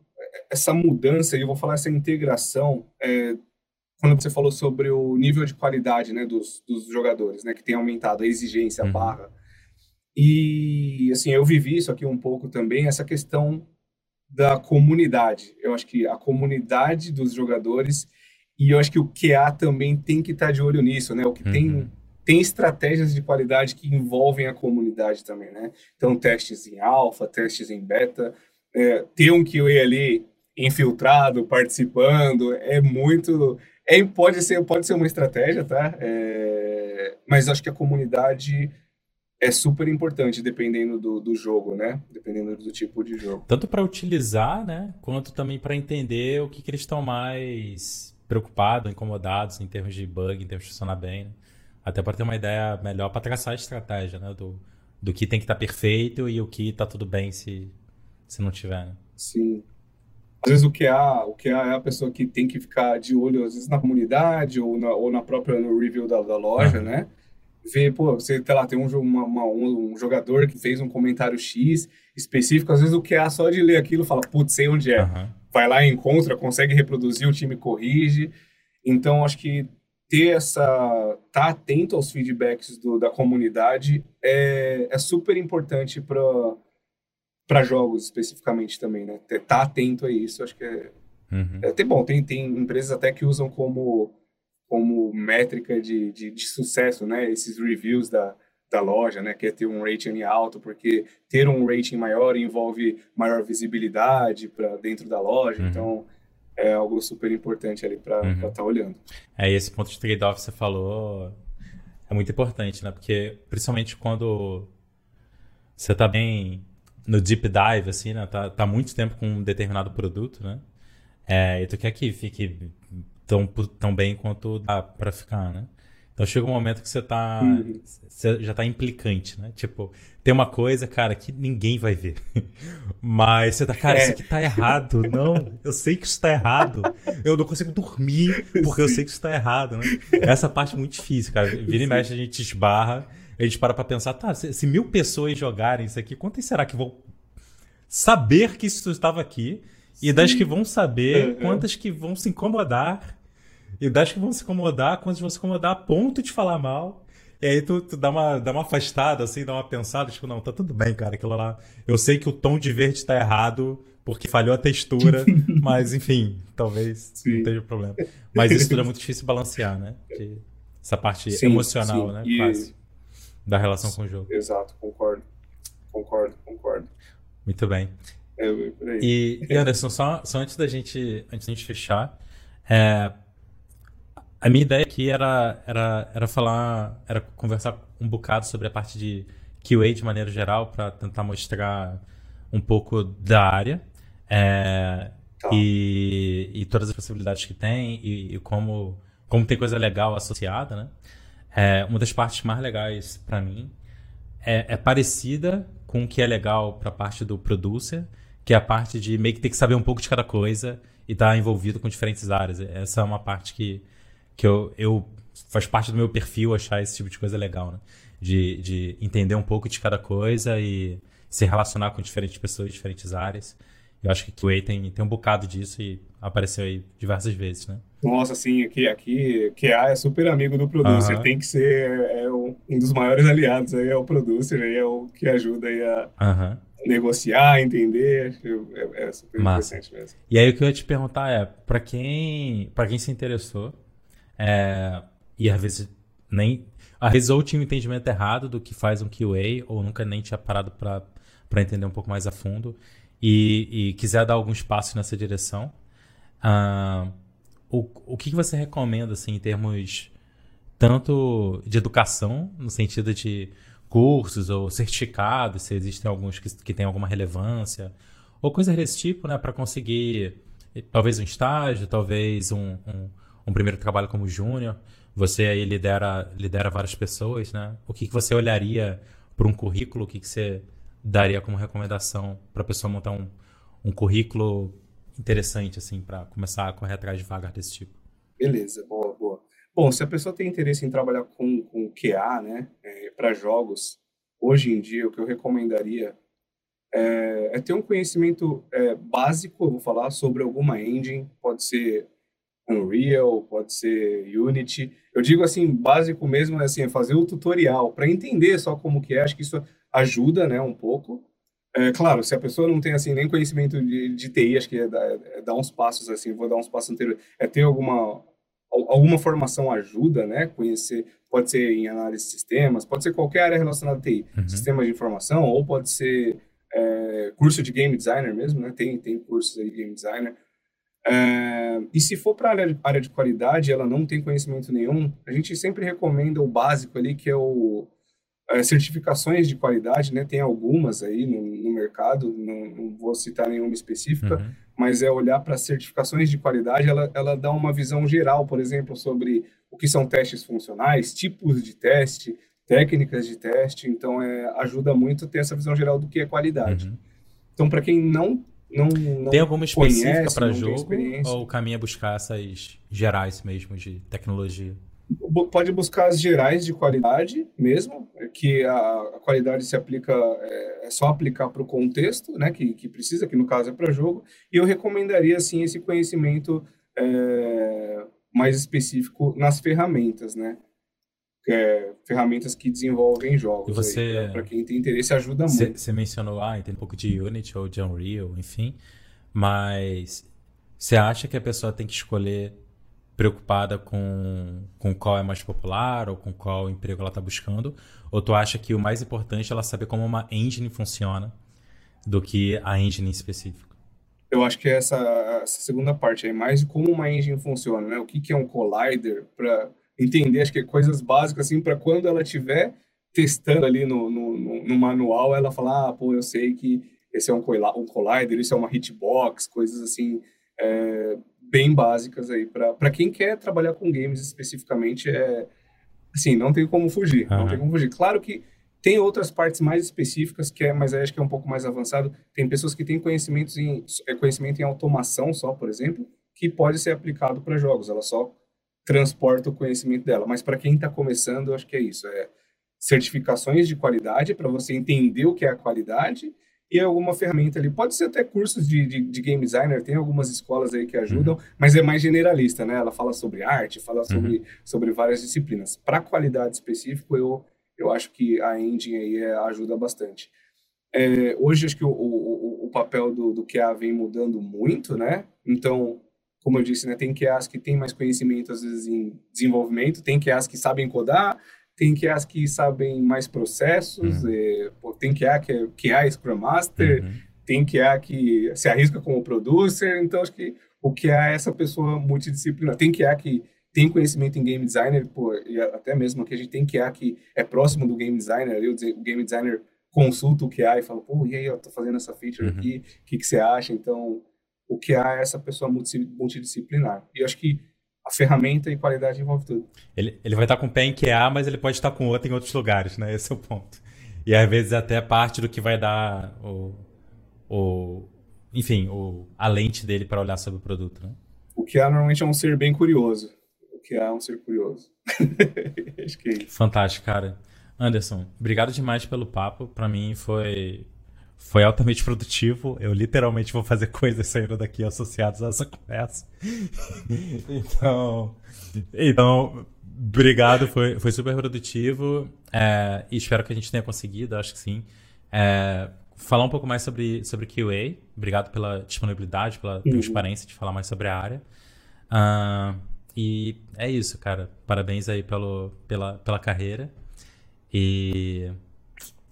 essa mudança, e eu vou falar essa integração, é, quando você falou sobre o nível de qualidade né, dos, dos jogadores, né, que tem aumentado a exigência, a uhum. barra. E, assim, eu vivi isso aqui um pouco também, essa questão da comunidade. Eu acho que a comunidade dos jogadores, e eu acho que o QA também tem que estar de olho nisso, né? O que uhum. tem tem estratégias de qualidade que envolvem a comunidade também, né? Então, testes em alfa, testes em beta, é, ter um QA ali infiltrado, participando, é muito... É, pode, ser, pode ser uma estratégia, tá? É, mas acho que a comunidade é super importante dependendo do, do jogo, né? Dependendo do tipo de jogo.
Tanto para utilizar, né? Quanto também para entender o que, que eles estão mais preocupados, incomodados em termos de bug, em termos de funcionar bem. Né? Até para ter uma ideia melhor para traçar a estratégia, né? Do, do que tem que estar tá perfeito e o que está tudo bem se, se não tiver. Né?
Sim. Às vezes o QA, o QA é a pessoa que tem que ficar de olho, às vezes, na comunidade ou na, ou na própria no review da, da loja, uhum. né? Ver, pô, você tá lá, tem um, uma, uma, um jogador que fez um comentário X específico, às vezes o QA só de ler aquilo fala, putz, sei onde é. Uhum. Vai lá, encontra, consegue reproduzir, o time corrige. Então, acho que ter essa tá atento aos feedbacks do, da comunidade é, é super importante para para jogos especificamente também, né? Tá atento a isso, acho que é, uhum. é até bom. Tem, tem empresas até que usam como, como métrica de, de, de, sucesso, né? Esses reviews da, da loja, né? Que é ter um rating alto, porque ter um rating maior envolve maior visibilidade para dentro da loja, uhum. então é algo super importante ali para estar uhum. tá olhando.
É, esse ponto de trade-off que você falou é muito importante, né? Porque principalmente quando você está bem no deep dive, assim, né? Tá, tá muito tempo com um determinado produto, né? É, e tu quer que fique tão, tão bem quanto dá pra ficar, né? Então chega um momento que você tá. Uhum. Você já tá implicante, né? Tipo, tem uma coisa, cara, que ninguém vai ver. Mas você tá, cara, é. isso aqui tá errado. Não, eu sei que isso tá errado. Eu não consigo dormir porque eu sei que isso tá errado, né? Essa parte é muito difícil, cara. Vira e mexe, a gente esbarra a gente para pra pensar, tá, se, se, mil pessoas jogarem isso aqui, quantas será que vão saber que isso estava aqui? E das que vão saber, quantas que vão se incomodar? E das que vão se incomodar, quantas vão se incomodar a ponto de falar mal? E aí tu, tu, dá, uma, dá uma afastada, assim, dá uma pensada, tipo, não, tá tudo bem, cara, aquilo lá. Eu sei que o tom de verde tá errado, porque falhou a textura, mas enfim, talvez Sim. não tenha problema. Mas isso tudo é muito difícil balancear, né? De, essa parte sim, emocional, sim. né? E, Quase da relação com o jogo.
Exato, concordo. Concordo, concordo.
Muito bem.
É,
e, e, Anderson, só, só antes da gente, antes da gente fechar, é, a minha ideia aqui era, era, era falar, era conversar um bocado sobre a parte de QA de maneira geral, para tentar mostrar um pouco da área é, tá. e, e todas as possibilidades que tem e, e, como, como tem coisa legal associada, né? É, uma das partes mais legais para mim é, é, parecida com o que é legal para a parte do producer, que é a parte de meio que ter que saber um pouco de cada coisa e estar tá envolvido com diferentes áreas. Essa é uma parte que, que eu, eu faz parte do meu perfil achar esse tipo de coisa legal, né? De, de entender um pouco de cada coisa e se relacionar com diferentes pessoas, diferentes áreas. Eu acho que QA tem, tem um bocado disso e apareceu aí diversas vezes, né?
Nossa, assim, aqui, aqui QA é super amigo do producer, tem que ser é um, um, dos maiores aliados aí é o producer, aí é o que ajuda aí a negociar, entender, é, é super Massa. interessante mesmo.
E aí o que eu ia te perguntar é, para quem, para quem se interessou, é, e às vezes nem, às vezes ou tinha um entendimento errado do que faz um QA, ou nunca nem tinha parado para entender um pouco mais a fundo, e, e quiser dar algum espaço nessa direção, uh, o, o que você recomenda assim, em termos tanto de educação, no sentido de cursos ou certificados, se existem alguns que, que têm alguma relevância, ou coisas desse tipo, né, para conseguir talvez um estágio, talvez um, um, um primeiro trabalho como júnior. Você aí lidera, lidera várias pessoas, né? O que, que você olharia para um currículo? O que, que você daria como recomendação para a pessoa montar um, um currículo interessante, assim, para começar a correr atrás de vagas desse tipo?
Beleza, boa, boa. Bom, se a pessoa tem interesse em trabalhar com, com QA, né, é, para jogos, hoje em dia, o que eu recomendaria é, é ter um conhecimento é, básico, eu vou falar, sobre alguma engine, pode ser Unreal, pode ser Unity. Eu digo assim, básico mesmo, assim, é fazer o tutorial para entender só como que é. Acho que isso ajuda, né, um pouco. É, claro, se a pessoa não tem assim nem conhecimento de, de TI, acho que é dar, é dar uns passos assim, vou dar uns passos anteriores, é ter alguma alguma formação ajuda, né? Conhecer, pode ser em análise de sistemas, pode ser qualquer área relacionada a TI, uhum. sistemas de informação, ou pode ser é, curso de game designer mesmo, né? Tem, tem cursos aí de game designer. É, e se for para a área, de qualidade ela não tem conhecimento nenhum, a gente sempre recomenda o básico ali, que é o é, certificações de qualidade, né? Tem algumas aí no, no mercado, não, não, vou citar nenhuma específica, uhum. mas é olhar para certificações de qualidade, ela, ela dá uma visão geral, por exemplo, sobre o que são testes funcionais, tipos de teste, técnicas de teste, então é, ajuda muito ter essa visão geral do que é qualidade. Uhum. Então, para quem não não, não
Tem alguma específica para jogo ou o caminho é buscar essas gerais mesmo de tecnologia?
Pode buscar as gerais de qualidade mesmo, que a, a qualidade se aplica, é, é só aplicar para o contexto, né, que, que precisa, que no caso é para jogo, e eu recomendaria, sim, esse conhecimento é, mais específico nas ferramentas, né, é, ferramentas que desenvolvem jogos.
você,
para quem tem interesse, ajuda cê, muito.
Você mencionou, ah, tem um pouco de Unity ou de Unreal, enfim, mas você acha que a pessoa tem que escolher preocupada com, com qual é mais popular ou com qual emprego ela está buscando? Ou tu acha que o mais importante é ela saber como uma engine funciona do que a engine em específico?
Eu acho que essa, essa segunda parte é mais de como uma engine funciona, né? O que, que é um collider para entender, acho que é coisas básicas assim para quando ela estiver testando ali no, no, no, manual, ela falar, ah, pô, eu sei que esse é um, um collider, isso é uma hitbox, coisas assim, é, bem básicas aí para quem quer trabalhar com games especificamente é assim não tem como fugir uhum. não tem como fugir claro que tem outras partes mais específicas que é mas acho que é um pouco mais avançado tem pessoas que têm conhecimentos em é, conhecimento em automação só por exemplo que pode ser aplicado para jogos ela só transporta o conhecimento dela mas para quem está começando acho que é isso é certificações de qualidade para você entender o que é a qualidade e alguma ferramenta ali. Pode ser até cursos de, de, de, game designer, tem algumas escolas aí que ajudam, uhum. mas é mais generalista, né? Ela fala sobre arte, fala uhum. sobre, sobre várias disciplinas. Para qualidade específica, eu, eu acho que a engine aí é, ajuda bastante. É, hoje, acho que o, o, o papel do, do QA vem mudando muito, né? Então, como eu disse, né, tem QAs que têm mais conhecimento, às vezes, em desenvolvimento, tem QAs que sabem codar, tem QAs que sabem mais processos, uhum. é, tem QA que é QA Scrum Master, uhum. tem QA que se arrisca como producer, então acho que o QA é essa pessoa multidisciplinar. Tem QA que tem conhecimento em game designer, pô, e até mesmo aqui a gente tem QA que é próximo do game designer, o game designer consulta o QA e fala, pô, e aí, eu tô fazendo essa feature uhum. aqui, o que, que você acha? Então, o QA é essa pessoa multidisciplinar. E eu acho que a ferramenta e qualidade envolve tudo.
Ele, ele vai estar com o pé em QA, mas ele pode estar com outro em outros lugares, né? Esse é o ponto. E às vezes até parte do que vai dar o, o enfim, o, a lente dele para olhar sobre o produto, né?
O QA normalmente é um ser bem curioso. O QA é um ser curioso. Acho que é isso.
Fantástico, cara. Anderson, obrigado demais pelo papo. Para mim foi foi altamente produtivo. Eu literalmente vou fazer coisas saindo daqui associadas a essa conversa. então, então, obrigado, foi, foi super produtivo. É, e espero que a gente tenha conseguido, acho que sim. É, falar um pouco mais sobre, sobre QA. Obrigado pela disponibilidade, pela uhum. transparência de falar mais sobre a área. Uh, e é isso, cara. Parabéns aí pelo, pela, pela carreira. E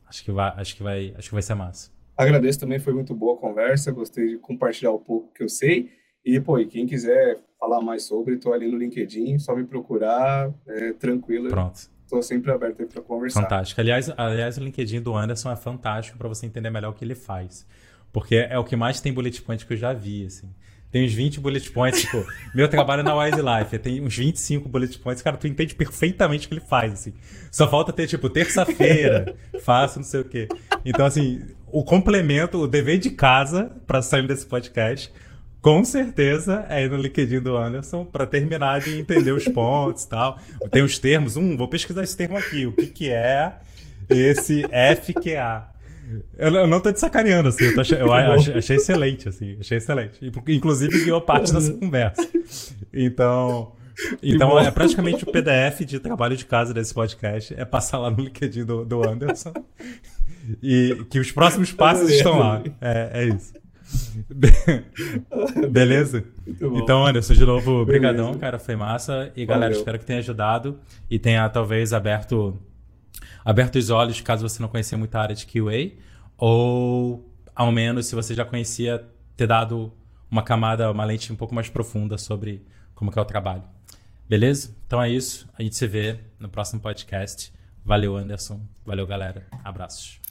acho que vai, acho que vai, acho que vai ser massa.
Agradeço também, foi muito boa a conversa, gostei de compartilhar um pouco que eu sei. E, pô, e quem quiser falar mais sobre, estou ali no LinkedIn, só me procurar, é, tranquilo.
Pronto.
Estou sempre aberto aí para conversar.
Fantástico. Aliás, aliás, o LinkedIn do Anderson é fantástico para você entender melhor o que ele faz. Porque é o que mais tem bullet point que eu já vi, assim. Tem uns 20 bullet points, tipo, meu trabalho na Wise Life, tem uns 25 bullet points, cara, tu entende perfeitamente o que ele faz, assim. Só falta ter, tipo, terça-feira, faço não sei o quê. Então, assim, o complemento, o dever de casa para sair desse podcast, com certeza é ir no LinkedIn do Anderson para terminar de entender os pontos e tal. Tem os termos. Um, vou pesquisar esse termo aqui. O que, que é esse FQA? Eu, eu não tô te sacaneando, assim. Eu, achei, eu achei, achei, excelente, assim. Achei excelente. Inclusive, guiou parte dessa conversa. Então. Então, é praticamente o PDF de trabalho de casa desse podcast. É passar lá no LinkedIn do, do Anderson. E que os próximos passos estão lá. É, é isso. Beleza? Então, Anderson, de novo, obrigadão, cara, foi massa. E galera, Valeu. espero que tenha ajudado e tenha talvez aberto aberto os olhos caso você não conhecia muita área de QA ou ao menos se você já conhecia ter dado uma camada, uma lente um pouco mais profunda sobre como é o trabalho. Beleza? Então é isso. A gente se vê no próximo podcast. Valeu, Anderson. Valeu, galera. Abraços.